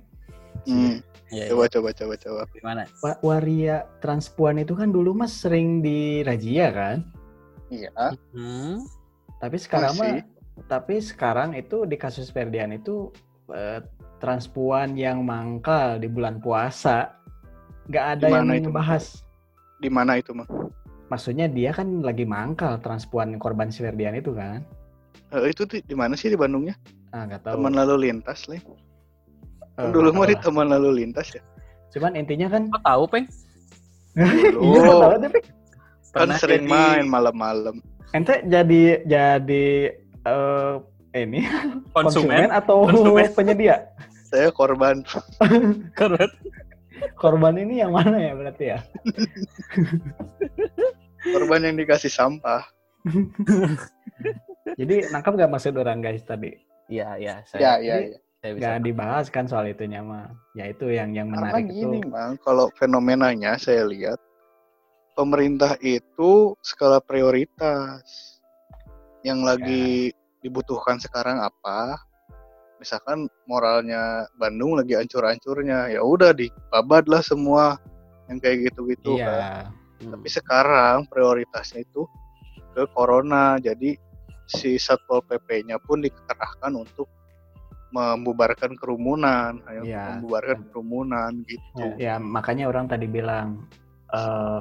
Hmm, Ya, coba coba coba coba. gimana? Wa- Waria transpuan itu kan dulu mas sering dirazia kan? Iya. Hmm. Tapi sekarang mah tapi sekarang itu di kasus Ferdian itu eh, transpuan yang mangkal di bulan puasa nggak ada Di yang mana itu, membahas. Di mana itu mah? Maksudnya dia kan lagi mangkal transpuan korban si Ferdian itu kan? Eh, itu di, di mana sih di Bandungnya? Ah nggak tahu. Teman lalu lintas, Le. Eh, Kan dulu mah tahu di lah. teman lalu lintas ya. Cuman intinya kan Kok tahu, Peng? Iya, tahu tapi kan Pernah sering jadi- main malam-malam. ente jadi jadi eh ini konsumen, konsumen atau Konsumen. penyedia? Saya korban. korban. Korban ini yang mana ya berarti ya? Korban yang dikasih sampah. Jadi nangkap nggak maksud orang guys tadi? Iya, iya, Ya, saya, ya, Jadi, ya. saya bisa. Nggak dibahas kan soal itunya mah. Ya itu yang yang Karena menarik gini, itu. Mang, kalau fenomenanya saya lihat pemerintah itu skala prioritas. Yang lagi dibutuhkan sekarang apa? Misalkan moralnya Bandung lagi ancur-ancurnya, ya udah dibabat lah semua yang kayak gitu-gitu kan. Iya. Hmm. Tapi sekarang prioritasnya itu ke corona. Jadi si Satpol PP-nya pun dikerahkan untuk membubarkan kerumunan, ayo Iya. membubarkan kerumunan gitu. Ya makanya orang tadi bilang eh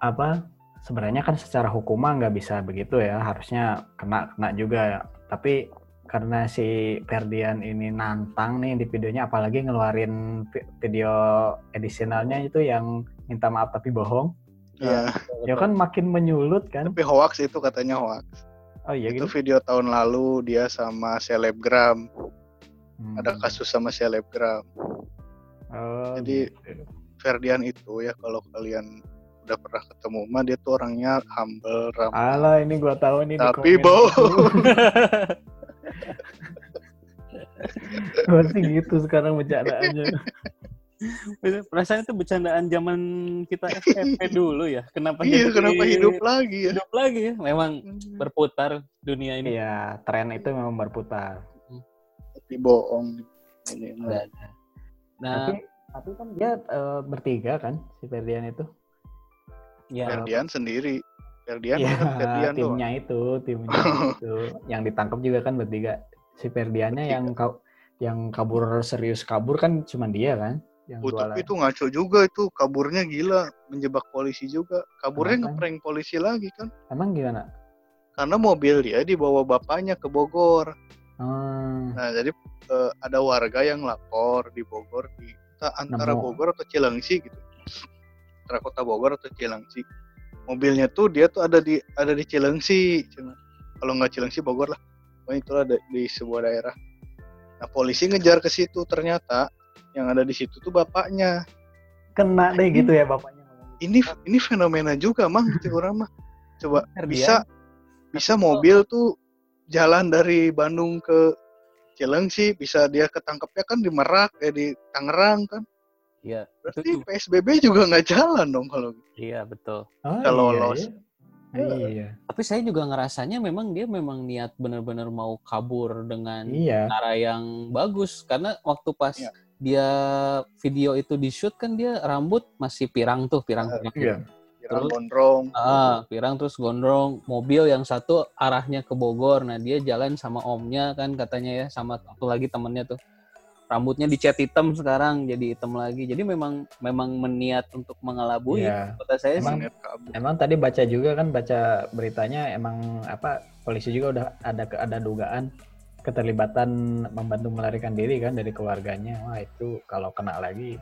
apa? Sebenarnya kan secara hukum mah nggak bisa begitu ya. Harusnya kena kena juga. ya. Tapi karena si Ferdian ini nantang nih di videonya, apalagi ngeluarin vi- video edisionalnya itu yang minta maaf tapi bohong. Ya, Ya kan makin menyulut kan? tapi hoax itu katanya hoax. Oh iya itu gitu. video tahun lalu dia sama selebgram, Hmm. ada kasus sama selebgram. Oh, jadi- gitu. Ferdian itu ya kalau kalian udah pernah ketemu mah dia tuh orangnya humble, ramah. Alah ini gua tahu nih. di Tapi bohong. Berarti gitu sekarang bercandaannya. Perasaan itu bercandaan zaman kita SMP dulu ya. Kenapa Iya, jadi kenapa hidup lagi ya? hidup lagi ya? Memang berputar dunia ini. Iya, tren itu memang berputar. Tapi bohong. Ini ada. Nah, tapi tapi kan dia eh, bertiga kan si Ferdian itu. ya Ferdian sendiri. Ferdian kan Ferdian doang. timnya itu, timnya itu yang ditangkap juga kan bertiga. Si Ferdiannya Bertiga. yang kau yang kabur serius kabur kan cuma dia kan yang Oh, tapi itu ngaco juga itu kaburnya gila menjebak polisi juga kaburnya Kenapa? ngeprank polisi lagi kan Emang gimana? karena mobil dia dibawa bapaknya ke Bogor Hmm, nah jadi eh, ada warga yang lapor di Bogor di ta- antara Nemu. Bogor atau Cilengsi gitu antara kota Bogor atau Cilengsi mobilnya tuh dia tuh ada di ada di Cilengsi cuma kalau nggak Cilengsi Bogor lah. Pokoknya itu ada di sebuah daerah. Nah polisi ngejar ke situ ternyata yang ada di situ tuh bapaknya. Kena deh gitu ya bapaknya. ini ini fenomena juga mang gitu orang mah coba bisa bisa mobil tuh jalan dari Bandung ke Cilengsi bisa dia ketangkepnya kan di Merak eh di Tangerang kan Iya, berarti itu- PSBB juga nggak jalan dong kalau gitu. iya betul. Oh, Udah iya, lolos. Iya. iya. Tapi saya juga ngerasanya memang dia memang niat benar-benar mau kabur dengan Iya. cara yang bagus karena waktu pas Iya. dia video itu di shoot kan dia rambut masih pirang tuh pirang pirang Iya. Pirang Terus? gondrong ah pirang terus gondrong mobil yang satu arahnya ke Bogor nah dia jalan sama omnya kan katanya ya sama satu lagi temennya tuh rambutnya dicat hitam sekarang jadi hitam lagi jadi memang memang meniat untuk mengelabui Iya. kata saya sih. Emang- kabur. Emang tadi baca juga kan baca beritanya emang apa polisi juga udah ada ada dugaan keterlibatan membantu melarikan diri kan dari keluarganya. Wah itu kalau kena lagi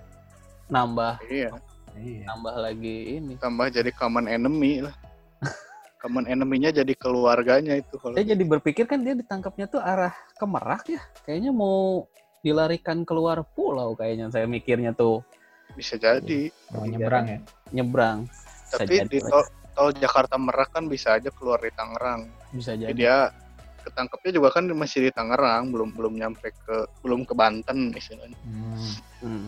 nambah iya iya. nambah lagi ini tambah jadi common enemy lah common enemy-nya jadi keluarganya itu kalau saya jadi berpikir kan dia ditangkapnya tuh arah ke Merak ya kayaknya mau dilarikan keluar pulau kayaknya saya mikirnya tuh bisa jadi Mau nyebrang ya. nyebrang Bisa tapi di tol tol Jakarta Merak kan bisa aja keluar di Tangerang. Bisa Jadi jadi. dia ketangkepnya juga kan masih di Tangerang, belum belum nyampe ke belum ke Banten istilahnya. Hmm. Hmm.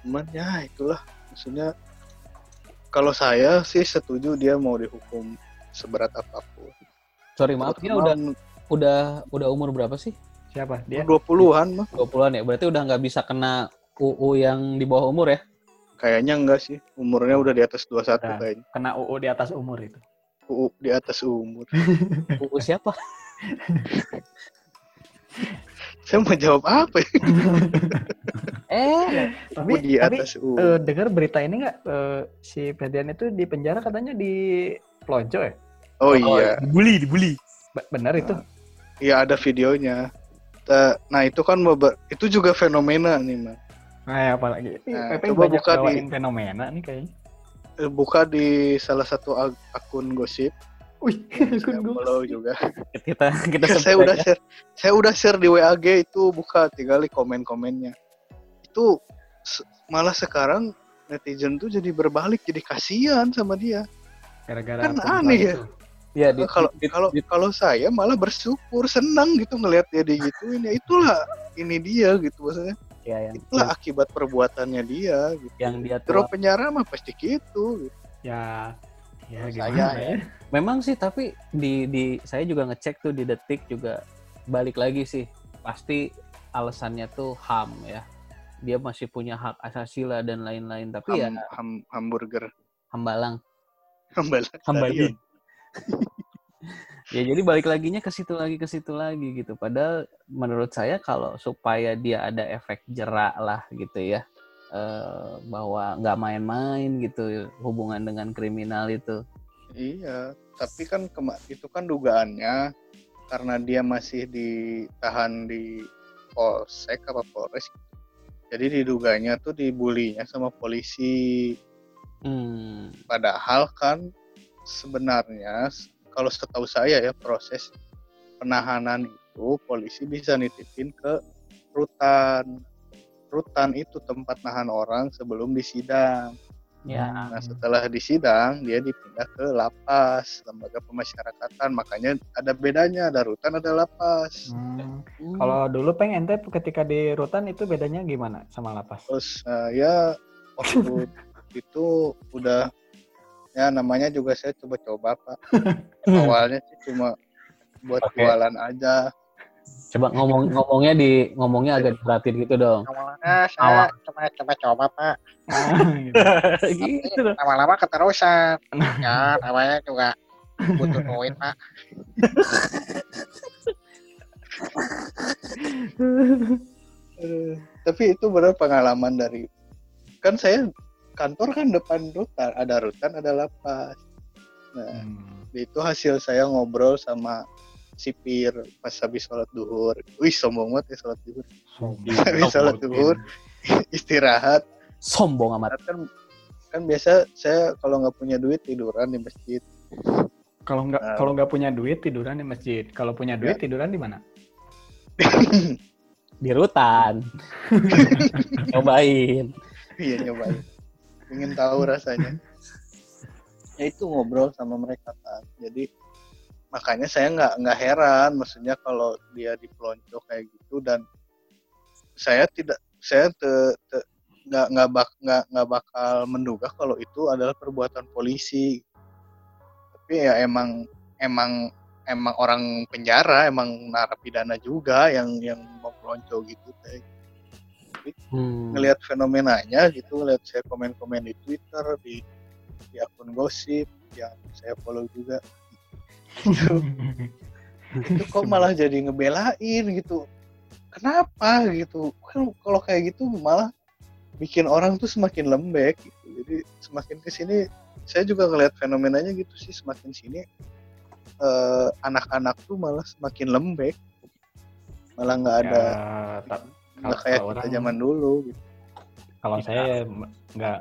Cuman ya itulah maksudnya kalau saya sih setuju dia mau dihukum seberat apa pun. Sorry maaf dia udah udah udah umur berapa sih? Siapa? Dia? 20-an mah 20-an ya. Berarti udah nggak bisa kena UU yang di bawah umur ya? kayaknya enggak sih. Umurnya udah di atas 21 Udah. kayaknya. Kena UU di atas umur itu. UU di atas umur. UU siapa? Saya mau jawab apa ya? Eh, Tapi, UU di tapi atas umur. eh, dengar berita ini nggak? Eh, si Ferdian itu di penjara katanya di Pelonco ya? oh iya. dibully, dibully. Benar itu? Iya ada videonya. Ta- Nah itu kan itu juga fenomena nih mas. Nah, ya, apalagi. Nah, Pepe coba buka di- fenomena nih kayaknya. Eh, Buka di salah satu akun gosip. Wih, Saya akun follow gosip. juga. Kita kita sebut saya udah share. Saya udah share di WAG itu buka tinggal di komen-komennya. Itu se- malah sekarang netizen tuh jadi berbalik jadi kasihan sama dia. gara-gara Kan aneh ya. Iya, di, kalau di- kalau di- kalau saya malah bersyukur senang gitu ngelihat dia digituin ya itulah ini dia gitu maksudnya ya, yang, itulah akibat perbuatannya dia gitu. yang dia Terus tuh penjara mah pasti gitu. gitu. Ya, ya Saya gimana ya. ya? memang sih tapi di di saya juga ngecek tuh di detik juga balik lagi sih pasti alasannya tuh ham ya dia masih punya hak asasi lah dan lain-lain tapi ya Ham, ham, hamburger hambalang hambalang Hambalang. ya jadi balik laginya ke situ lagi ke situ lagi gitu padahal menurut saya kalau supaya dia ada efek jerak lah gitu ya eh, bahwa nggak main-main gitu hubungan dengan kriminal itu Iya, tapi kan itu kan dugaannya karena dia masih ditahan di polsek apa polres. Jadi diduganya tuh dibulinya sama polisi. hmm, Padahal kan sebenarnya kalau setahu saya ya proses penahanan itu polisi bisa nitipin ke rutan. Rutan itu tempat nahan orang sebelum disidang. ya Nah setelah disidang dia dipindah ke lapas lembaga pemasyarakatan makanya ada bedanya ada rutan ada lapas. Hmm. Hmm. Kalau dulu peng ente ketika di rutan itu bedanya gimana sama lapas? Terus eh, ya waktu itu udah ya namanya juga saya coba-coba pak. Awalnya sih cuma buat Oke. jualan aja. Coba ngomong ngomongnya di ngomongnya agak diperhatiin gitu dong. Awalnya Awal. saya cuma coba-coba pak, gitu dong. lama-lama keterusan. Ya, namanya juga butuh duit pak. Eh, tapi itu benar pengalaman dari kan saya kantor kan depan rutan ada rutan ada lapas. Nah Hmm. itu hasil saya ngobrol sama sipir pas habis sholat duhur. Wih sombong banget ya sholat duhur. Habis sholat duhur istirahat. Sombong amat. Kan kan biasa saya kalau nggak punya duit tiduran di masjid. Kalau nggak Nah. kalau nggak punya duit tiduran di masjid. Kalau punya duit tiduran di mana? Di rutan. Cobain. Iya nyobain. Ingin tahu rasanya. Ya itu ngobrol sama mereka kan. Jadi makanya saya nggak nggak heran, maksudnya kalau dia dipelonco kayak gitu dan saya tidak saya te, te- nggak nggak bak nggak nggak bakal menduga kalau itu adalah perbuatan polisi. Tapi ya emang emang emang orang penjara, emang narapidana juga yang yang mau gitu. Teh. Hmm. ngelihat fenomenanya gitu ngelihat saya komen-komen di Twitter di di akun gosip yang saya follow juga. Itu, itu kok malah jadi ngebelain gitu. Kenapa gitu? Kan kalau kayak gitu malah bikin orang tuh semakin lembek gitu. Jadi semakin ke sini saya juga ngelihat fenomenanya gitu sih. Semakin sini eh, anak-anak tuh malah semakin lembek. Malah nggak ada Ya, nggak kalau- kayak kita orang- zaman dulu gitu. kalau saya nggak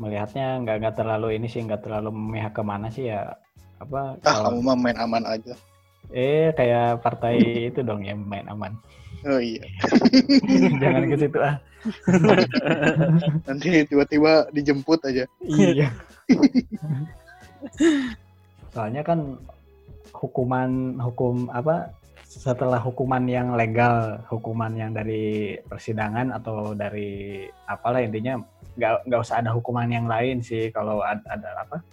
melihatnya nggak nggak terlalu ini sih nggak terlalu memihak ke mana sih ya apa ah kamu kalau mah main aman aja. Eh kayak partai itu dong yang main aman. Oh iya. Jangan ke situ ah. Nanti tiba-tiba dijemput aja. Iya. Soalnya kan hukuman hukum apa setelah hukuman yang legal, hukuman yang dari persidangan atau dari apalah intinya nggak nggak usah ada hukuman yang lain sih kalau ada, ada apa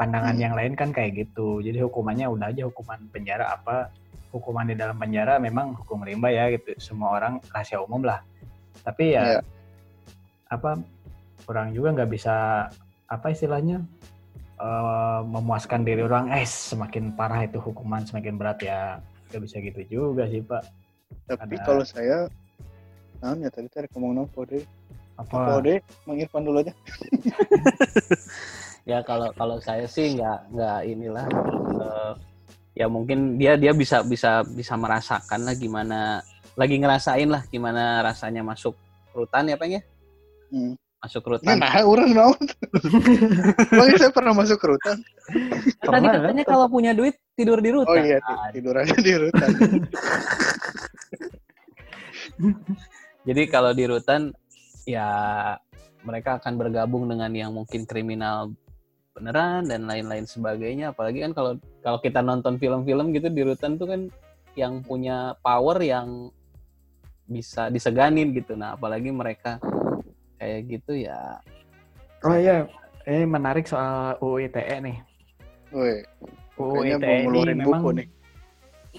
pandangan Hmm. yang lain kan kayak gitu. Jadi hukumannya udah aja hukuman penjara apa hukuman di dalam penjara memang hukum rimba ya gitu. Semua orang rahasia umum lah. Tapi ya Iya. apa orang juga nggak bisa apa istilahnya eh, memuaskan diri orang eh semakin parah itu hukuman semakin berat ya nggak bisa gitu juga sih pak Tapi Ada- kalau saya Nah, ya tadi tadi ngomong nopo deh. apa Nopo deh, Mang Irfan dulu aja. ya kalau kalau saya sih nggak nggak inilah eh, ya mungkin dia dia bisa bisa bisa merasakan lah gimana lagi ngerasain lah gimana rasanya masuk rutan ya peng ya Hmm. Masuk rutan nah, orang naon. Makanya saya pernah masuk ke rutan. tadi Pernah, katanya kan? kalau punya duit tidur di rutan Oh iya, ti- tidur aja di rutan. jadi kalau di rutan ya mereka akan bergabung dengan yang mungkin kriminal beneran dan lain-lain sebagainya apalagi kan kalau kalau kita nonton film-film gitu di rutan tuh kan yang punya power yang bisa diseganin gitu nah apalagi mereka kayak gitu ya oh iya ini menarik soal UU ITE nih Woi, UU ITE ini memang buku nih.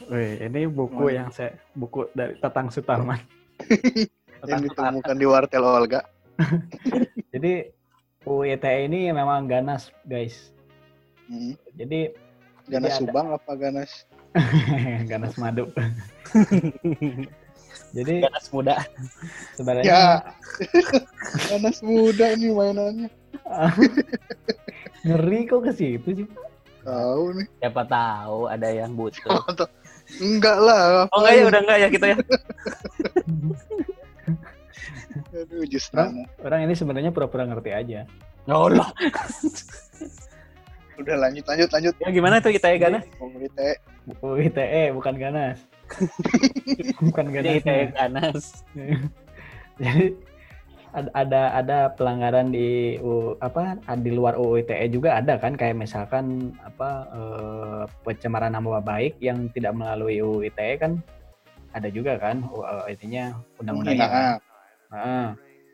Wih, ini buku yang saya buku dari Tatang Sutarman Yang ditemukan di wartel Olga. jadi UU ITE ini memang ganas guys Hmm. jadi Ganas ada- Subang apa Ganas? ganas madu jadi ganas muda sebenarnya Ya. Ganas muda nih mainannya. ngeri kok ke situ sih Tahu nih. siapa tahu ada yang butuh Enggak lah. oh enggak ya udah enggak ya kita ya Aduh, just nana. orang ini sebenarnya pura-pura ngerti aja oh lah Udah lanjut, lanjut, lanjut. ya gimana tuh kita ya ganas teh. UU ITE bukan ganas bukan Jadi ganas kayak ganas jadi ad- ada ada pelanggaran di U, apa di luar UU ITE juga ada kan kayak misalkan apa eh, pencemaran nama baik yang tidak melalui UU ITE kan ada juga kan uh, intinya undang-undangnya kan. Penghinaan. Heeh.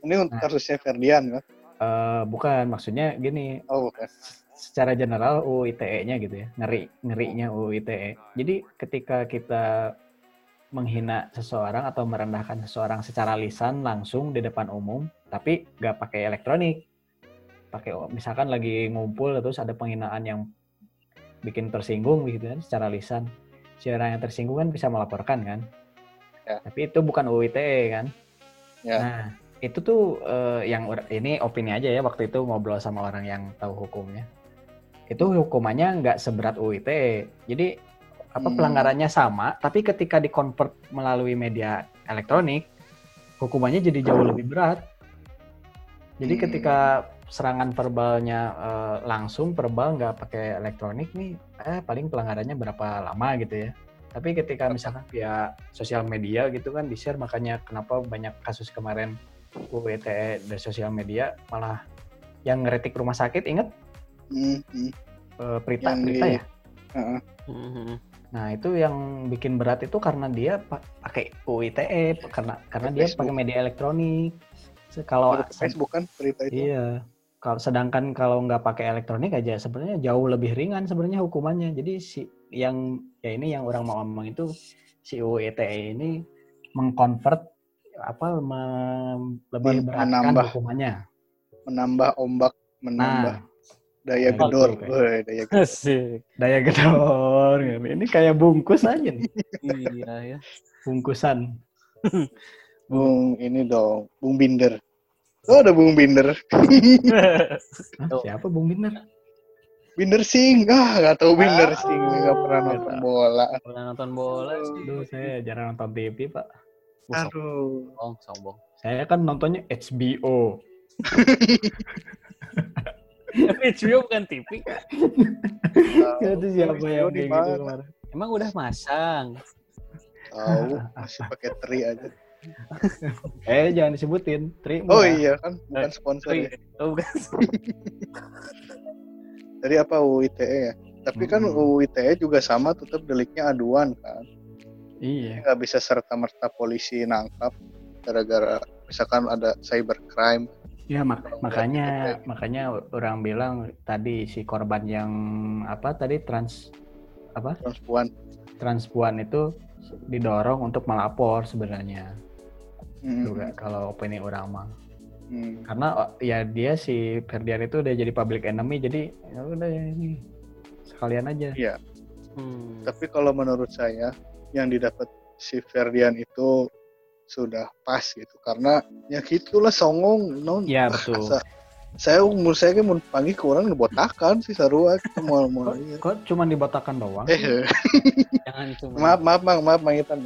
Ini untuk Nah. kasusnya Ferdian kan? Eh, bukan maksudnya gini Oh, bukan. secara general UU ITE-nya gitu ya ngeri ngerinya UU ITE jadi ketika kita menghina seseorang atau merendahkan seseorang secara lisan langsung di depan umum tapi nggak pakai elektronik. Pakai misalkan lagi ngumpul terus ada penghinaan yang bikin tersinggung gitu kan secara lisan. Si orang yang tersinggung kan bisa melaporkan kan? Ya. tapi itu bukan UU ITE kan? Ya. nah itu tuh eh, yang ini opini aja ya waktu itu ngobrol sama orang yang tahu hukumnya. Itu hukumannya nggak seberat UU ITE jadi apa Hmm. pelanggarannya sama tapi ketika dikonvert melalui media elektronik hukumannya jadi jauh lebih berat jadi Hmm. ketika serangan verbalnya eh, langsung verbal nggak pakai elektronik nih eh paling pelanggarannya berapa lama gitu ya tapi ketika misalkan via sosial media gitu kan di share makanya kenapa banyak kasus kemarin UU ITE dari sosial media malah yang ngeretik rumah sakit inget Hmm, hmm. eh, Prita Yang Prita di- ya Heeh. Mhm. Nah itu yang bikin berat itu karena dia pa- pakai UU ITE karena karena Pakai dia Facebook. pakai media elektronik. Kalau Facebook kan berita itu. iya kalau sedangkan kalau nggak pakai elektronik aja sebenarnya jauh lebih ringan sebenarnya hukumannya. Jadi si yang ya ini yang orang mau ngomong itu si UU ITE ini mengkonvert apa mem- lebih Men- beratkan menambah. hukumannya. Menambah ombak, menambah Nah, daya gedor. daya gedor. Asik. daya gedor ini kayak bungkus aja nih, iya ya bungkusan. Bung ini dong, Bung Binder. Oh, ada Bung Binder. Hah, siapa Bung Binder? Binder Sing. Ah, nggak tahu Binder Ah, Sing. Nggak pernah nonton bola. pernah nonton bola sih Aduh, saya jarang nonton TV, Pak. Uh, Aduh. sombong sombong Saya kan nontonnya HBO. tapi HBO bukan TV itu siapa yang di kayak gitu mana? kemarin? emang udah masang Tahu, masih pakai tri aja. Eh, jangan disebutin. Tri Oh iya kan, bukan sponsor ya. oh, bukan Dari apa UU ITE ya? Tapi kan Hmm. UU ITE juga sama tetap deliknya aduan kan. Iya. Nggak bisa serta-merta polisi nangkap gara-gara misalkan ada cybercrime. Ya mak- makanya makanya orang bilang tadi si korban yang apa tadi trans apa transpuan. transpuan itu didorong untuk melapor sebenarnya Hmm. juga kalau opini orang mah Hmm. karena oh, ya dia si Ferdian itu udah jadi public enemy jadi ya udah ini sekalian aja Iya. Hmm. Tapi kalau menurut saya yang didapat si Ferdian itu sudah pas gitu. Karena ya gitulah songong non. Ya betul. Sa- saya umur saya kan mau panggil ke orang ngebotakan sih sarua kita mau mau iya. kok cuma dibotakan doang? Eh Jangan cuma. Maaf maaf mang maaf mang Itan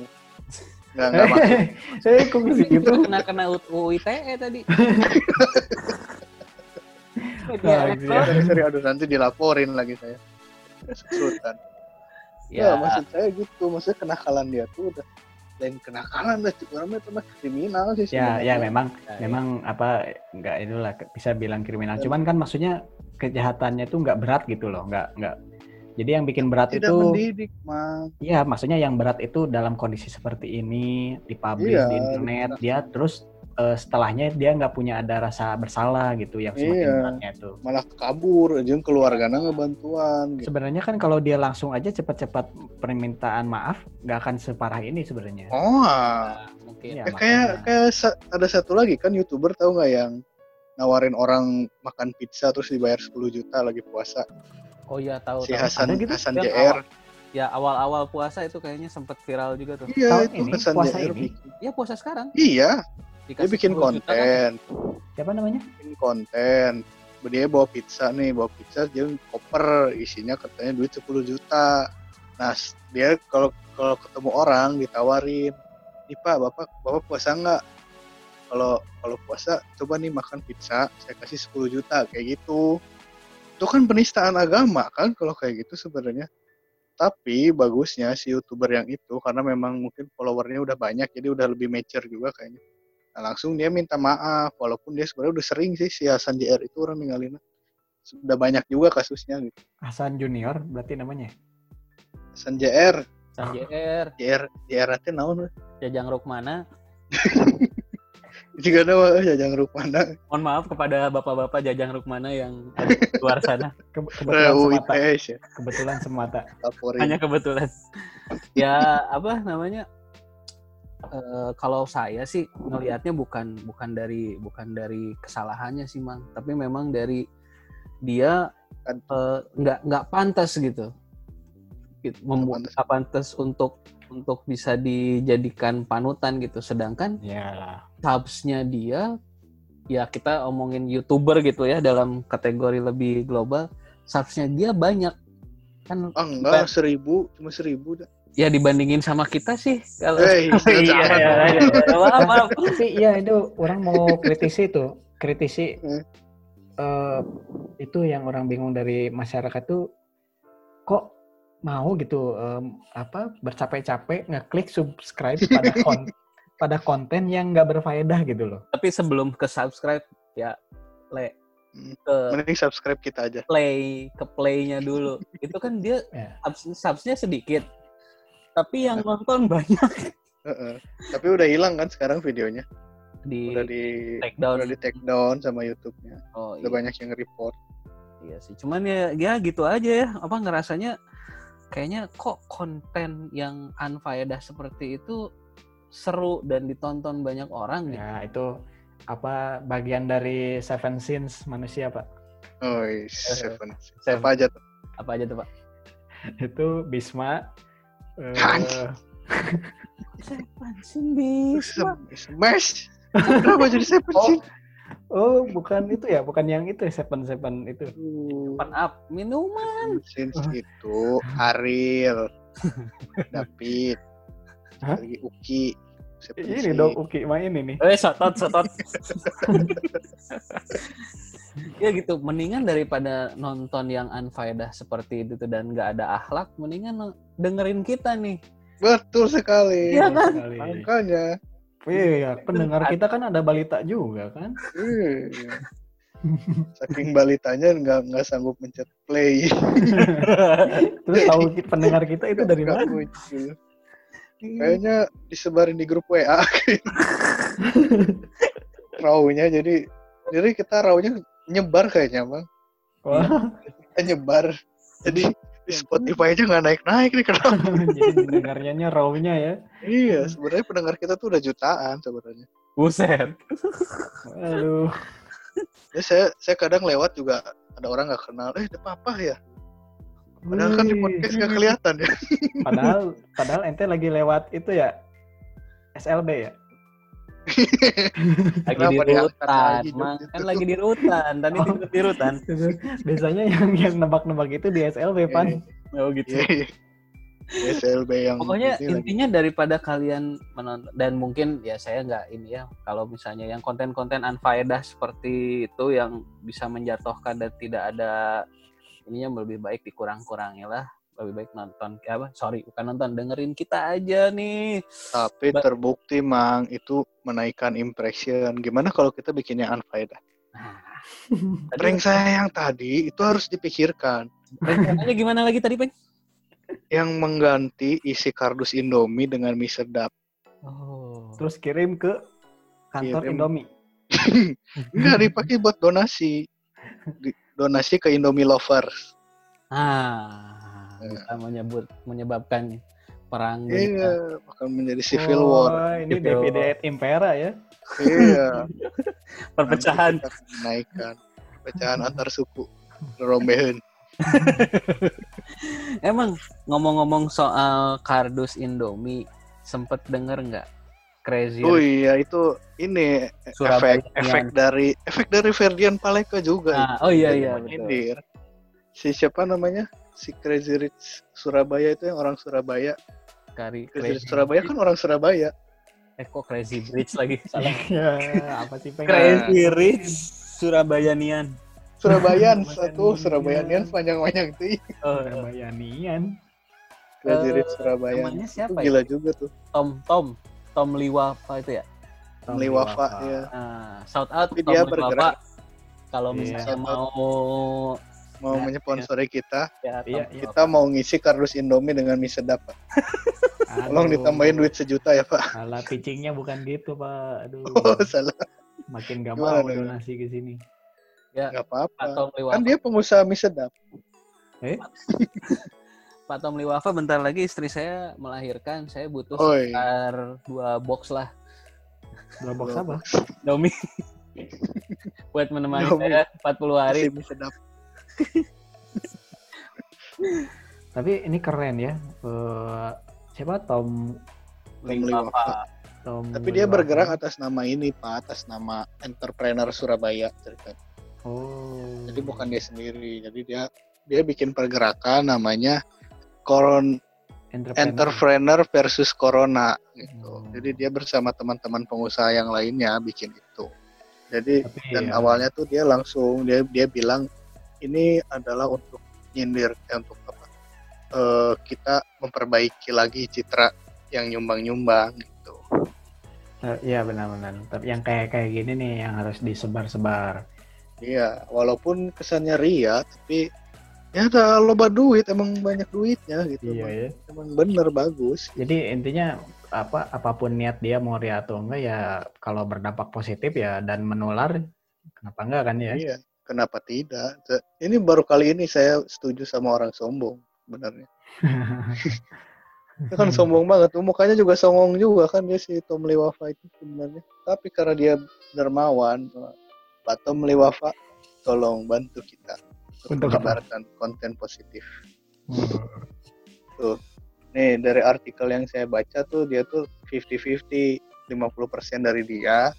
nggak nggak maksud. eh kok gitu? Kena kena UU ITE tadi. Nah, gitu ya. sorry aduh nanti dilaporin lagi saya. Sultan ya. Ya, maksud saya gitu maksudnya kenakalan dia tuh udah lain kenakalan dah orang itu mah kriminal sih ya ya memang Ya, memang apa nggak itulah bisa bilang kriminal. Cuman kan maksudnya kejahatannya tuh nggak berat gitu loh nggak nggak. Jadi yang bikin berat tidak itu mendidik mang Iya, maksudnya yang berat itu dalam kondisi seperti ini dipublish Iya, di internet, dia terus eh, setelahnya dia nggak punya ada rasa bersalah gitu yang semakin Iya. beratnya itu. malah kabur jeung keluarganya ngebantuan gitu. Sebenarnya kan kalau dia langsung aja cepat-cepat permintaan maaf, nggak akan separah ini sebenarnya. oh ah. mungkin. Iya. Ya, kayak kayak ada satu lagi kan youtuber tahu nggak yang nawarin orang makan pizza terus dibayar 10 juta lagi puasa Oh iya tahu si tahu. Hasan Ada gitu? Hasan JR Ya awal-awal puasa itu kayaknya sempat viral juga tuh. iya Tahun itu ini, Hasan puasa JR ini? Ya puasa sekarang. iya dia bikin 10 juta kan. konten. Siapa namanya? bikin konten. Dia bawa pizza nih bawa pizza dia koper isinya katanya duit 10 juta. Nah dia kalau kalau ketemu orang ditawarin nih pak bapak bapak puasa nggak? Kalau kalau puasa coba nih makan pizza saya kasih 10 juta kayak gitu. Itu kan penistaan agama kan kalau kayak gitu sebenarnya. Tapi bagusnya si youtuber yang itu karena memang mungkin followernya udah banyak jadi udah lebih mature juga kayaknya Nah, langsung dia minta maaf walaupun dia sebenarnya udah sering sih si Hasan JR itu orang ninggalin sudah banyak juga kasusnya gitu Hasan Junior berarti namanya. Hasan JR San JR, JR JR itu naon? Jajang Rukmana. jika nama eh, jajang rupana Mohon maaf kepada bapak-bapak Jajang Rukmana yang ada di luar sana. Ke- kebetulan semata. Ya Kebetulan semata. Hanya kebetulan. ya apa namanya? Eh, kalau saya sih ngelihatnya bukan bukan dari bukan dari kesalahannya sih mang, tapi memang dari dia Kan. eh, nggak nggak pantas gitu, Gitu, membuat pantas. nggak pantas untuk untuk bisa dijadikan panutan gitu. Sedangkan Ya. subsnya dia ya kita omongin youtuber gitu ya dalam kategori lebih global subsnya dia banyak kan ah enggak seribu cuma seribu dah ya dibandingin sama kita sih kalau Eh, iya, iya, iya. maaf, maaf. Tapi ya itu orang mau kritisi itu, kritisi Hmm. eh, itu yang orang bingung dari masyarakat tuh kok mau gitu em, apa bercapek-capek ngeklik subscribe pada kon- pada konten yang nggak berfaedah gitu loh. tapi sebelum ke subscribe ya le Hmm. ke mending subscribe kita aja play ke playnya dulu itu kan dia Ya. subs subsnya sedikit tapi yang nonton banyak Heeh. tapi udah hilang kan sekarang videonya di udah di take down udah di take down sama YouTube-nya oh, udah iya. banyak yang report Iya sih, cuman ya ya gitu aja ya. Apa ngerasanya kayaknya kok konten yang unfaedah seperti itu seru dan ditonton banyak orang gitu. Ya itu apa bagian dari seven sins manusia pak? oh seven Seven. apa aja tuh Apa aja tuh, Pak? Itu Bisma. Eh, Anjing. Seven Sin Bisma. smash kenapa jadi seven Oh. sih oh bukan itu ya, bukan yang itu seven seven itu. Open up minuman. Sins itu Ariel David Hah? lagi Uki Seven Ini dong Uki main ini. Eh, sotot, sotot. ya gitu, mendingan daripada nonton yang unfaedah seperti itu dan nggak ada akhlak, mendingan dengerin kita nih. betul sekali Iya kan? Sekali. makanya Iya, pendengar kita kan ada balita juga kan. iya. Saking balitanya nggak nggak sanggup mencet play. Terus tahu pendengar kita itu dari mana? muncul. Kayaknya disebarin di grup WA. Rawnya jadi jadi kita rawnya nyebar kayaknya bang. Wah, nyebar. Jadi di Spotify aja nggak naik-naik nih kenapa? jadi pendengarnya raw-nya ya. iya, sebenarnya pendengar kita tuh udah jutaan sebenarnya. Buset. Aduh. Ya saya saya kadang lewat juga ada orang nggak kenal, eh ada papa ya. Padahal kan di podcast nggak kelihatan ya. Padahal padahal ente lagi lewat itu ya SLB ya. Lagi Kenapa di rutan. Jok, Kan lagi di rutan. Tadi Oh. di rutan. Biasanya yang yang nebak-nebak itu di SLB pan. Oh gitu. Iya. SLB yang Pokoknya ini lagi. intinya daripada kalian menonton dan mungkin ya saya nggak ini ya kalau misalnya yang konten-konten unfaedah seperti itu yang bisa menjatuhkan dan tidak ada ininya lebih baik dikurang-kurangi lah lebih baik nonton eh, apa sorry bukan nonton dengerin kita aja nih Tapi Ba- terbukti mang itu menaikkan impression. Gimana kalau kita bikinnya unfaedah? nah, Prank saya yang tadi itu harus dipikirkan. rencananya gimana lagi tadi peng Yang mengganti isi kardus Indomie dengan mie sedap. oh Terus kirim ke kantor Kirim. Indomie. Enggak dipakai buat donasi. Di- donasi ke Indomie lovers. ah Ya. Bisa menyebut menyebabkan perang Iya, akan menjadi civil oh, war. ini Civil war. Impera ya. Iya. perpecahan menaikkan perpecahan antar suku. Rombehan. Emang ngomong-ngomong soal kardus Indomie, sempet denger nggak Crazy Oh iya itu ini Surabaya efek efek dari efek dari Ferdian Paleka juga. Nah, oh iya iya betul. Si siapa namanya? Si Crazy Rich Surabaya itu yang orang Surabaya. Kari Crazy Rich Crazy Surabaya kan orang Surabaya. Eh kok Crazy Bridge lagi? Salah. ya, apa sih pengen? Crazy Rich Surabayanian. Surabayan Surabaya satu Nian. Surabayanian sepanjang-panjang tuh. Oh, Surabaya-nian. Crazy Eh, Rich Surabaya. namanya Itu siapa ya? gila juga tuh. Tom Tom Tom Liwafa itu ya. Tom Beli wafa ya. Nah, shout out Tapi Tom dia Liwafa. bergerak. Kalau Iya. misalnya out. mau Mau Ya, menyponsori kita, ya, Iya, iya. kita mau ngisi kardus Indomie dengan mie sedap, Pak. Tolong ditambahin duit sejuta ya, Pak. Salah pitchingnya bukan gitu, Pak. Aduh. Oh, salah. Makin gak Gimana mau donasi ke sini. Nggak Pak apa-apa. Kan dia pengusaha mie sedap. Pak Tom Liwafa bentar lagi istri saya melahirkan, saya butuh Oh, iya. sekitar dua box lah Dua box apa? Domi buat menemani Indomie. saya 40 hari. Mie sedap. Tapi ini keren ya. Eh, siapa Tom Tom Liwafa. Tom Tapi dia bergerak atas nama ini, Pak, atas nama entrepreneur Surabaya ceritanya. Oh. Jadi bukan dia sendiri. Jadi dia dia bikin pergerakan namanya Koron entrepreneur. Entrepreneur versus Corona gitu. Hmm. Jadi dia bersama teman-teman pengusaha yang lainnya bikin itu. Jadi Tapi dan ya, awalnya tuh dia langsung dia dia bilang ini adalah untuk nyindir eh, untuk apa? Eh, kita memperbaiki lagi citra yang nyumbang-nyumbang gitu. eh, Iya benar-benar. Tapi yang kayak kayak gini nih yang harus disebar-sebar. Iya, walaupun kesannya ria, tapi ya ada loba duit, emang banyak duitnya gitu. Iya emang, ya. emang bener bagus. Jadi intinya apa apa pun niat dia mau ria atau enggak ya kalau berdampak positif ya dan menular kenapa enggak kan ya? Iya, kenapa tidak? Ini baru kali ini saya setuju sama orang sombong, sebenarnya. Dia kan sombong banget, tuh mukanya juga songong juga kan dia si Tom Liwafa itu sebenarnya. Tapi karena dia dermawan, Pak Tom Liwafa, tolong bantu kita Untuk menyebarkan konten positif. Hmm. Nih dari artikel yang saya baca tuh dia tuh 50-50, 50% dari dia,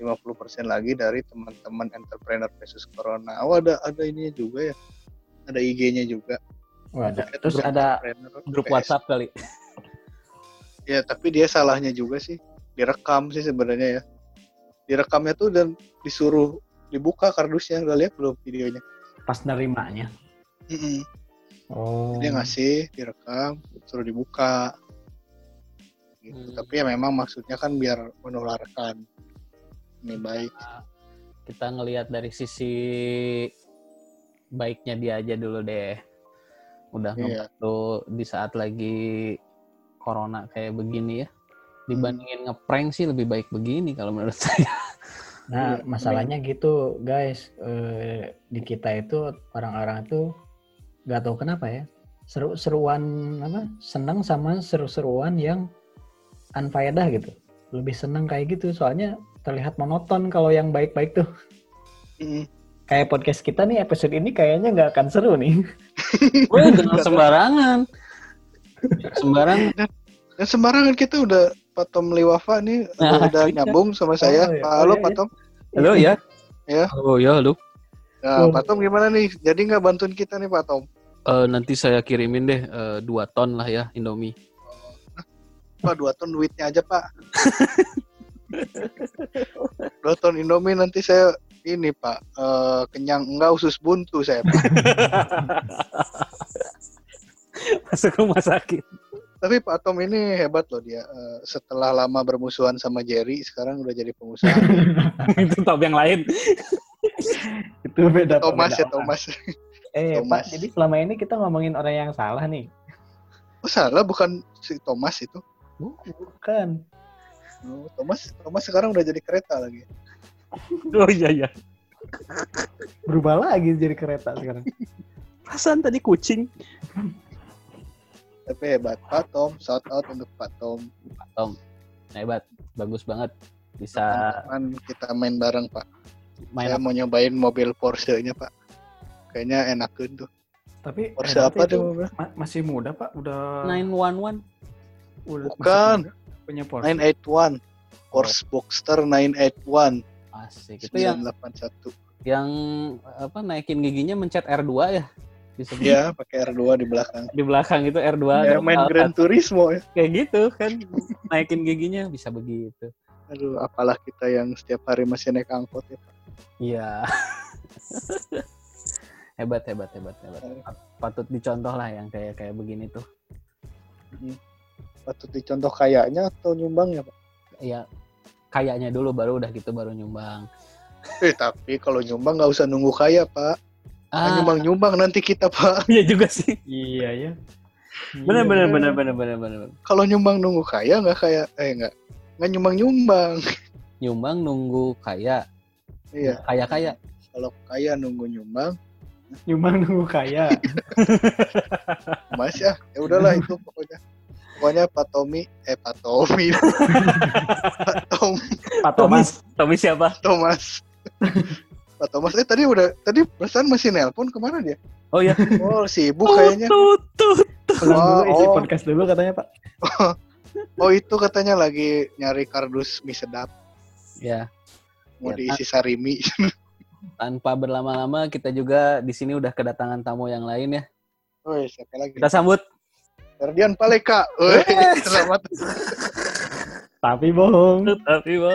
50% lagi dari teman-teman entrepreneur versus corona. Oh ada ada ininya juga ya. Ada IG-nya juga. Wah, ada. Itu Terus ada Grup PS. WhatsApp kali. Ya, tapi dia salahnya juga sih. Direkam sih sebenarnya ya. Direkamnya tuh dan disuruh dibuka kardusnya. Udah lihat belum videonya? pas nerimanya. Mm-mm. Oh. Dia ngasih, direkam, suruh dibuka. Gitu. Hmm. Tapi ya memang maksudnya kan biar menularkan. Ini baik. kita ngelihat dari sisi baiknya dia aja dulu deh. Udah Iya. ngebantu di saat lagi corona kayak begini ya. Dibandingin ngeprank sih lebih baik begini kalau menurut saya. Nah, Iya, masalahnya gitu, guys. Eh, di kita itu orang-orang itu nggak tahu kenapa ya. Seru-seruan apa? Senang sama seru-seruan yang unfaedah gitu. Lebih senang kayak gitu, soalnya terlihat monoton kalau yang baik-baik tuh. Mm. Kayak podcast kita nih episode ini kayaknya nggak akan seru nih. Gue jangan sembarangan. Sembarangan. Dan sembarangan kita udah Patom Liwafa nih Nah, udah iya. nyambung sama saya. Oh, iya. Pak, Oh, halo iya, iya. Patom. Halo ya? Ya. Oh ya, halo. Nah, Oh. Patom gimana nih? Jadi nggak bantuin kita nih Patom? Eh, nanti saya kirimin deh eh, dua ton lah ya Indomie. Pak dua ton duitnya aja Pak. dua ton Indomie nanti saya ini Pak eh, kenyang enggak usus buntu saya Pak. Masuk rumah sakit. Tapi Pak Tom ini hebat loh dia. Eh, setelah lama bermusuhan sama Jerry, sekarang udah jadi pengusaha. Itu top yang lain. itu beda. Thomas beda ya. Thomas. Eh, Thomas. Pak, jadi selama ini kita ngomongin orang yang salah nih. Oh salah bukan si Thomas itu. Bukan. Oh, Thomas Thomas sekarang udah jadi kereta lagi. Oh iya iya. Berubah lagi jadi kereta sekarang. Perasaan tadi kucing. Tapi hebat Pak Tom, shout out untuk Pak Tom. Tom, hebat, bagus banget. Bisa Kapan kita main bareng Pak. main Saya mau nyobain mobil Porsche-nya Pak. Kayaknya enakan tuh. Tapi Porsche eh, apa tuh ma- masih muda Pak, udah 911. udah Bukan. Punya Porsche. 981. Porsche Boxster 981 Asik. Itu yang 981. yang apa naikin giginya mencet R2 ya? Iya, pakai R2 di belakang. di belakang itu R2 Ya, main Kalau Gran Turismo ya. kayak gitu kan naikin giginya bisa begitu. Aduh, apalah kita yang setiap hari masih naik angkot ya. Pak. Iya. hebat hebat hebat hebat. Patut dicontoh lah yang kayak kayak begini tuh. Patut dicontoh kayaknya atau nyumbang ya Pak? Iya. Kayaknya dulu baru udah gitu baru nyumbang. Eh, tapi kalau nyumbang nggak usah nunggu kaya Pak. Ah, Nyumbang-nyumbang nanti kita Pak. iya juga sih. Iya ya. Bener Iya, bener bener. bener bener bener bener. bener. Kalau nyumbang nunggu kaya nggak kayak, eh nggak nggak nyumbang-nyumbang. Nyumbang nunggu kaya. Iya, Kaya kaya. kalau kaya nunggu nyumbang, Nyumbang nunggu kaya. Mas ya, ya udahlah itu pokoknya. Pokoknya Pak Tommy, eh Pak Tommy, Pak Tom, Pak Thomas. Tommy siapa? Thomas, Pak Thomas. Eh tadi udah, tadi perasaan masih nelpon ke mana dia? Oh iya. Oh sibuk kayaknya. Tut, tut. Dulu isi Oh. podcast dulu katanya Pak. Oh itu katanya lagi nyari kardus mie sedap, Ya, mau Ya, diisi sarimi. tanpa berlama-lama kita juga di sini udah kedatangan tamu yang lain ya. Oh siapa lagi? Kita sambut Ferdian Paleka. Woi, selamat. Tapi bohong. tapi Bo.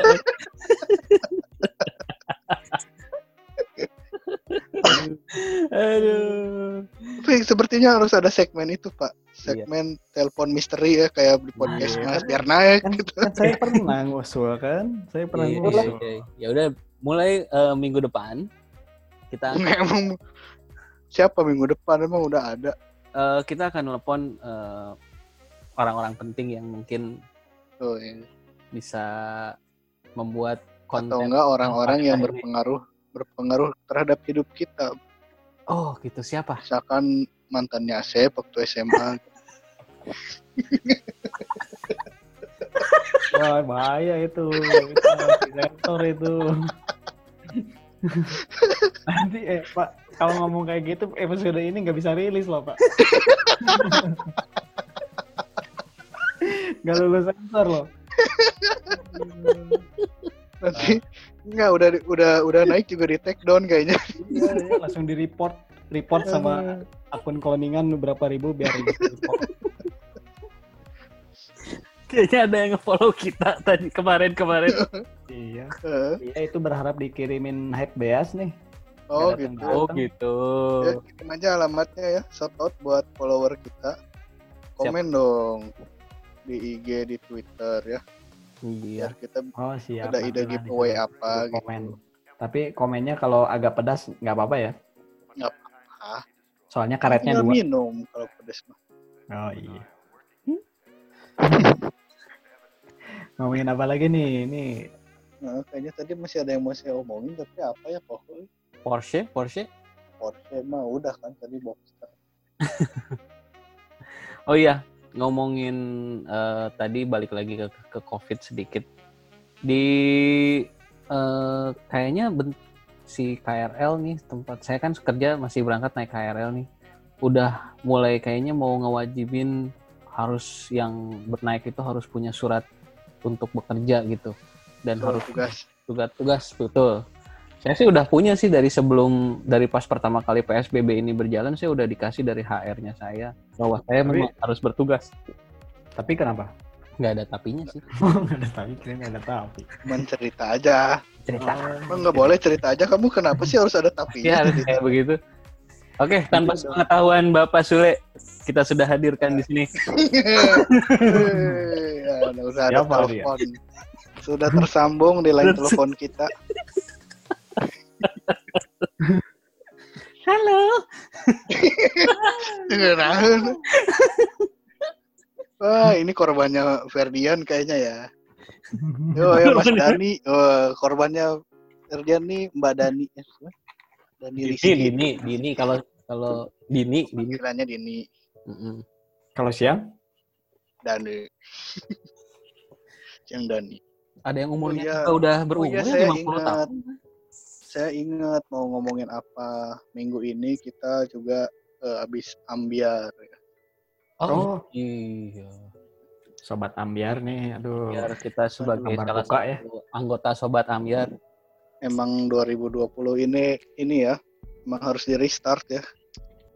Aduh. Tapi sepertinya harus ada segmen itu Pak. Segmen telepon misteri ya kayak di podcast Iya. Mas biar naik Kan, gitu. kan saya pernah ngusul kan. Saya pernah Iya, ngusul. iya, iya. Ya udah mulai eh, minggu depan kita Emang siapa minggu depan emang udah ada. Eh, kita akan telepon eh, orang-orang penting yang mungkin Oh, iya. bisa membuat konten. Atau enggak orang-orang yang Ini. berpengaruh berpengaruh terhadap hidup kita. Oh, gitu siapa? Misalkan mantannya Asep waktu SMA. Wah bahaya itu. Itu itu. Nanti eh Pak, kalau ngomong kayak gitu episode ini nggak bisa rilis loh Pak. Gak lulus sensor loh. Nanti enggak udah udah udah naik juga di take down kayaknya. Iya, iya, langsung di report report sama akun cloningan berapa ribu biar di report. Kayaknya ada yang nge-follow kita tadi kemarin-kemarin. Iya. Eh, Iya itu berharap dikirimin hype beas nih. Oh Nggak datang. gitu. Oh, gitu. Ya, kirim aja alamatnya ya. Shout out buat follower kita. Komen dong di IG, di Twitter ya. Iya. Biar kita Oh siap. ada nanti ide giveaway apa gitu. komen. Tapi komennya kalau agak pedas nggak apa-apa ya. Nggak apa-apa. Soalnya karetnya Tinggal dua. minum kalau pedes mah. Oh iya. Ngomongin apa lagi nih? Ini Nah, kayaknya tadi masih ada yang mau saya omongin tapi apa ya pokoknya Porsche, Porsche. Porsche mah udah kan tadi Boxster. Oh iya, ngomongin eh, tadi balik lagi ke, ke COVID sedikit. Di eh, kayaknya ben- si KRL nih tempat saya kan kerja masih berangkat naik KRL nih. Udah mulai kayaknya mau ngewajibin harus yang bernaik itu harus punya surat untuk bekerja gitu dan Surat harus tugas. tugas-tugas betul. Saya sih udah punya sih dari sebelum dari pas pertama kali PSBB ini berjalan saya udah dikasih dari HR-nya saya bahwa saya Tapi- memang harus bertugas. tapi kenapa? Nggak ada tapinya sih. Nggak ada tapi, kira nggak ada tapi. Cuman cerita aja. Cerita. Emang nggak boleh cerita aja. Kamu kenapa sih harus ada tapi? Ya kayak begitu. Oke, tanpa pengetahuan Bapak Sule, kita sudah hadirkan di sini. ya, udah ada Siapa dia? telepon. Sudah tersambung di line telepon kita. Halo. Wah, ini korbannya Ferdian kayaknya ya. Yo, ya Mas Dani. Oh, korbannya Ferdian nih Mbak Dani. Dini, Rizky. Dini, Dini kalau kalau Dini, Dini. Panggilannya Dini. Kalau siang? Dani. Yang Dani. Ada yang umurnya Oh, iya. udah Oh berumur iya, ya, saya 50 ingat. tahun. Saya ingat mau ngomongin apa. Minggu ini kita juga eh, habis ambiar. Oh. iya. Sobat Ambiar nih, aduh. Biar kita sebagai salah buka satu ya. anggota Sobat Ambiar. Emang 2020 ini ini ya, emang harus di restart ya.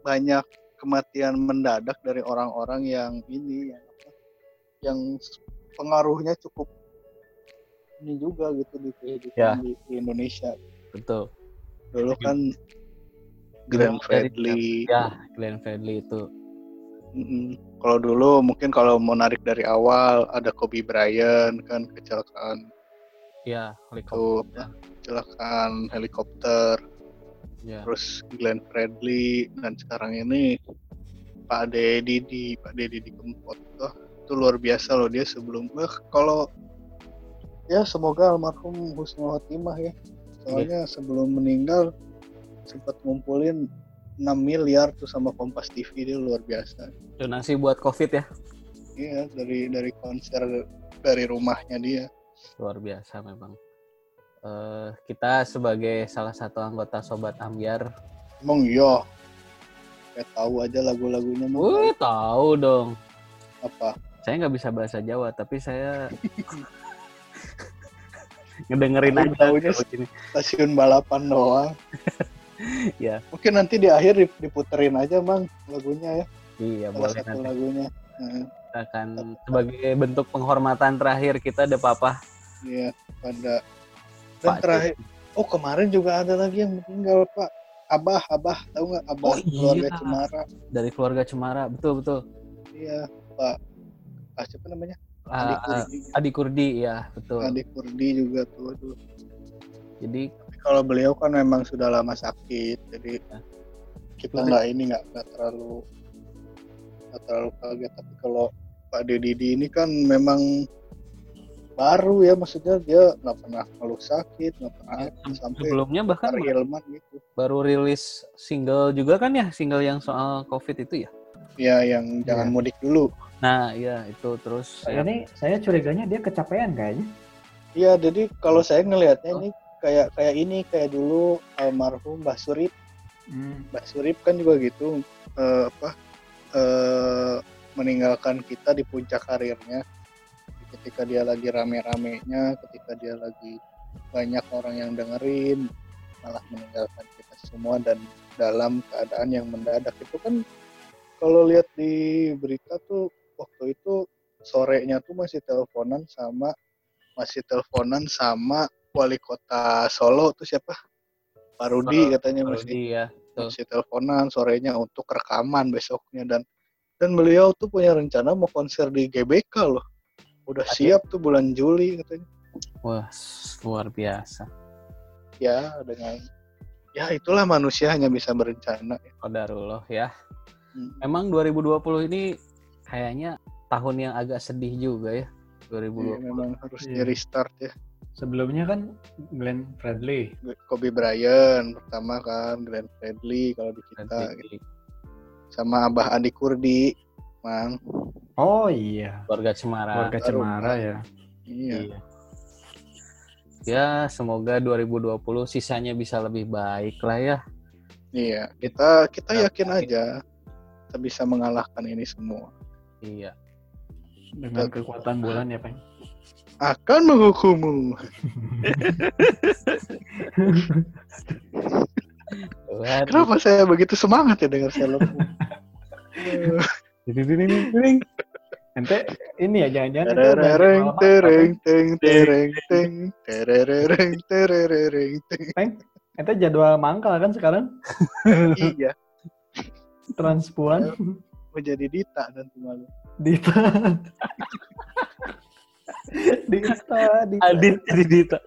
Banyak kematian mendadak dari orang-orang yang ini yang apa, yang pengaruhnya cukup ini juga gitu di kehidupan Ya. di, di Indonesia. Betul. Dulu kan Glenn Fredly. Ya, Glenn Fredly itu. Kalau dulu mungkin kalau mau narik dari awal ada Kobe Bryant kan kecelakaan Ya, helikopter. apa, kecelakaan helikopter. Ya. terus Glenn Fredly dan sekarang ini Pak Deddy di Pak Deddy di Kempot. Wah, itu luar biasa loh dia sebelum. Wah, kalau ya semoga almarhum husnul khotimah ya. Soalnya sebelum meninggal sempat ngumpulin 6 miliar tuh sama Kompas TV dia luar biasa. Donasi buat COVID ya. iya dari dari konser dari rumahnya dia Luar biasa memang. Eh, kita sebagai salah satu anggota Sobat Ambiar, emang iya kayak tahu aja lagu-lagunya Wih, tahu dong. apa Saya nggak bisa bahasa Jawa, tapi saya ngedengerin Tahu- aja. gini. stasiun balapan doang Ya. mungkin nanti di akhir dip- diputerin aja mang lagunya ya Iya, salah boleh satu nanti lagunya kita akan sebagai bentuk penghormatan terakhir kita ada papa. iya pada dan Pak terakhir oh kemarin juga ada lagi yang meninggal pak abah abah tahu nggak abah Oh, iya. keluarga Cemara dari keluarga Cemara, betul betul. iya pak ah, siapa namanya Ah, Adi ah, Kurdi Adi Kurdi ya, betul. Adi Kurdi juga tuh, tuh. Jadi Tapi kalau beliau kan memang sudah lama sakit jadi Ya. kita nggak ini nggak terlalu nggak terlalu kaget tapi kalau Pak Deddy ini kan memang baru ya maksudnya dia nggak pernah ngeluh sakit nggak pernah ya, sampai sebelumnya bahkan Ilman gitu baru rilis single juga kan ya, single yang soal COVID itu ya. ya yang jangan mudik dulu Nah, iya itu terus ya, Ini saya curiganya dia kecapean kayaknya. iya jadi kalau saya ngelihatnya Oh. ini kayak kayak ini kayak dulu almarhum Mbah Surip Hmm. Mbak Surip kan juga gitu eh, apa eh, meninggalkan kita di puncak karirnya. Ketika dia lagi rame-ramenya ketika dia lagi banyak orang yang dengerin malah meninggalkan kita semua dan dalam keadaan yang mendadak. Itu kan kalau lihat di berita tuh waktu itu sorenya tuh masih teleponan sama masih teleponan sama wali kota Solo tuh siapa? Pak Rudi katanya masih. Rudi ya. Masih teleponan sorenya untuk rekaman besoknya dan dan beliau tuh punya rencana mau konser di GBK loh udah siap tuh bulan Juli katanya Wah, luar biasa. ya dengan ya itulah manusia hanya bisa berencana ya. Qadarullah ya. Hmm. Emang 2020 ini kayaknya tahun yang agak sedih juga ya. Iya, 2020. memang harus Iya. di restart ya Sebelumnya kan Glenn Fredly. Kobe Bryant pertama kan Glenn Fredly kalau di kita gitu. Sama Abah Andi Kurdi Mang Oh iya. keluarga Cemara. Keluarga Cemara ya. iya Iya. Ya, semoga 2020 sisanya bisa lebih baik lah ya. iya kita kita yakin aja kita bisa mengalahkan ini semua Iya. Dengan kekuatan bulan ya, Peng. Akan menghukummu. Waduh. kenapa saya begitu semangat ya dengar Sailor Moon Ding-ding-ding-ding. Ente ini ya jangan-jangan bawa- tereng teng tereng teng terereng terereng teng Ente jadwal mangkal kan sekarang? Iya. Transpuan. Mau jadi Dita nanti malu Dita. Dita, Dita. Adit jadi Dita.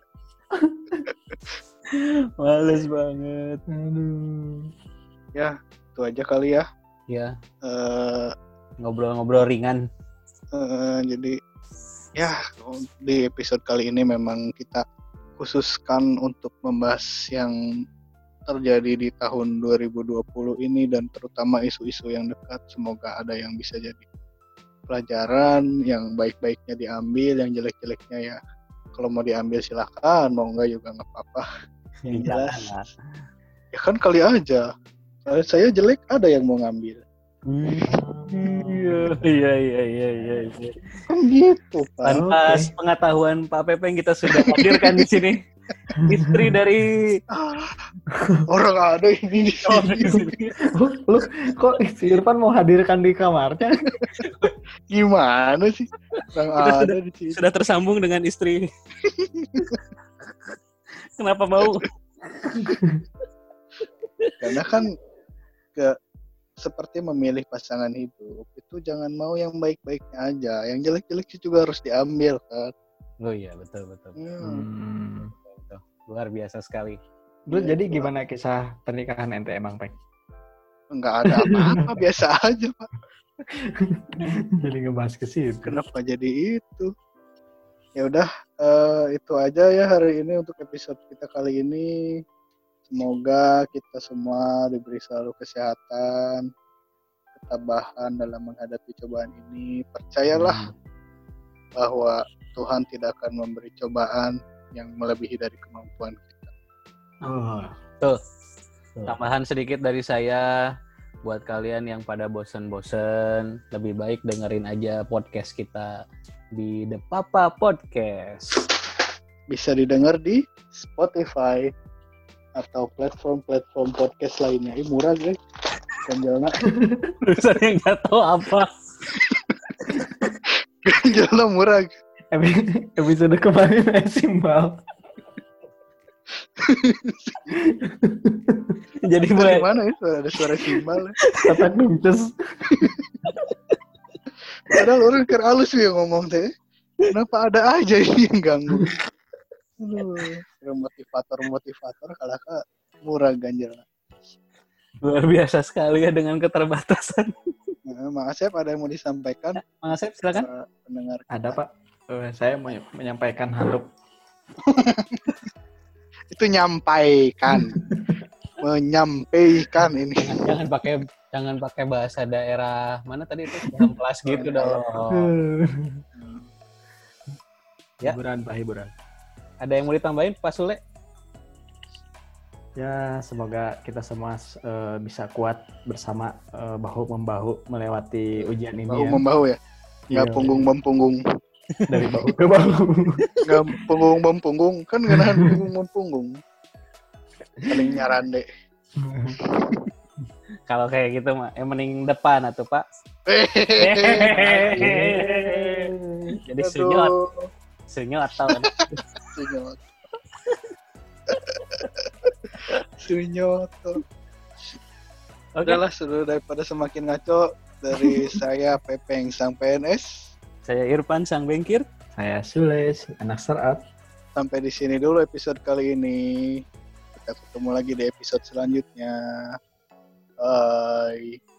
Males banget. Aduh. itu aja kali ya Ya, Eh, ngobrol-ngobrol ringan. Eh, jadi ya di episode kali ini memang kita khususkan untuk membahas yang terjadi di tahun 2020 ini dan terutama isu-isu yang dekat semoga ada yang bisa jadi pelajaran yang baik-baiknya diambil yang jelek-jeleknya ya. Kalau mau diambil silahkan mau enggak juga nggak apa-apa. Yang jelas. Ya kan kali aja. Kalau saya jelek ada yang mau ngambil. Iya, iya, iya, iya, iya. iya. kan gitu pak. Tanpa pengetahuan Pak Pepeng kita sudah hadirkan di sini. Istri dari orang ada ini di Oh. Lu, kok si Irfan mau hadirkan di kamarnya? Gimana sih? Kita ada di sini. sudah tersambung dengan istri. Kenapa mau? Karena kan ke seperti memilih pasangan hidup itu jangan mau yang baik-baiknya aja, yang jelek-jelek sih juga harus diambil kan. Oh iya, betul, betul. Hmm. betul. Luar biasa sekali. Lu Iya, jadi Pak. gimana kisah pernikahan ente emang, Peng? Enggak ada apa-apa biasa aja pak. jadi ngebahas ke situ. Kenapa jadi itu? Ya udah eh, itu aja ya hari ini untuk episode kita kali ini. Semoga kita semua diberi selalu kesehatan, ketabahan dalam menghadapi cobaan ini. Percayalah bahwa Tuhan tidak akan memberi cobaan yang melebihi dari kemampuan kita. Oh. Tambahan sedikit dari saya buat kalian yang pada bosen-bosen, lebih baik dengerin aja podcast kita di The Papa Podcast. Bisa didengar di Spotify atau platform-platform podcast lainnya. Ini murah guys. Ganjalna, Saya nggak tahu apa. ganjalna murah. Epi- Episode kemarin simbal. Jadi mulai mana ya? Ada suara simbal. ya. Katak dungces. Padahal orang ker halus ya ngomong teh. Kenapa ada aja ini yang ganggu? Aduh, motivator-motivator kalau kak murah ganjil. luar biasa sekali ya dengan keterbatasan. Nah, makasih ada yang mau disampaikan Mang Asep silakan. pendengar. Ada, Pak. Eh, saya mau menyampaikan handuk. Itu nyampaikan, menyampaikan ini. Jangan, jangan pakai jangan pakai bahasa daerah mana tadi itu amplas gitu dong. Ya. Hiburan, Pak, hiburan. Ada yang mau ditambahin Pak Sule? Ya, semoga kita semua eh, bisa kuat bersama eh, bahu membahu melewati ujian ini Bahu ya. membahu ya, nggak Iya, punggung mempunggung, dari bahu ke bahu. nggak punggung mempunggung, kan nggak nahan punggung mempunggung. Paling nyaran deh. Kalau kayak gitu mah yang mending depan atau Pak. Jadi senyot, Aduh, senyot atau Sunyot. Sunyot. Oke. Udahlah sudah daripada semakin ngaco dari saya Pepeng sang PNS. Saya Irfan sang bengkir. Saya Sules, anak startup. Sampai di sini dulu episode kali ini. Kita ketemu lagi di episode selanjutnya. Bye.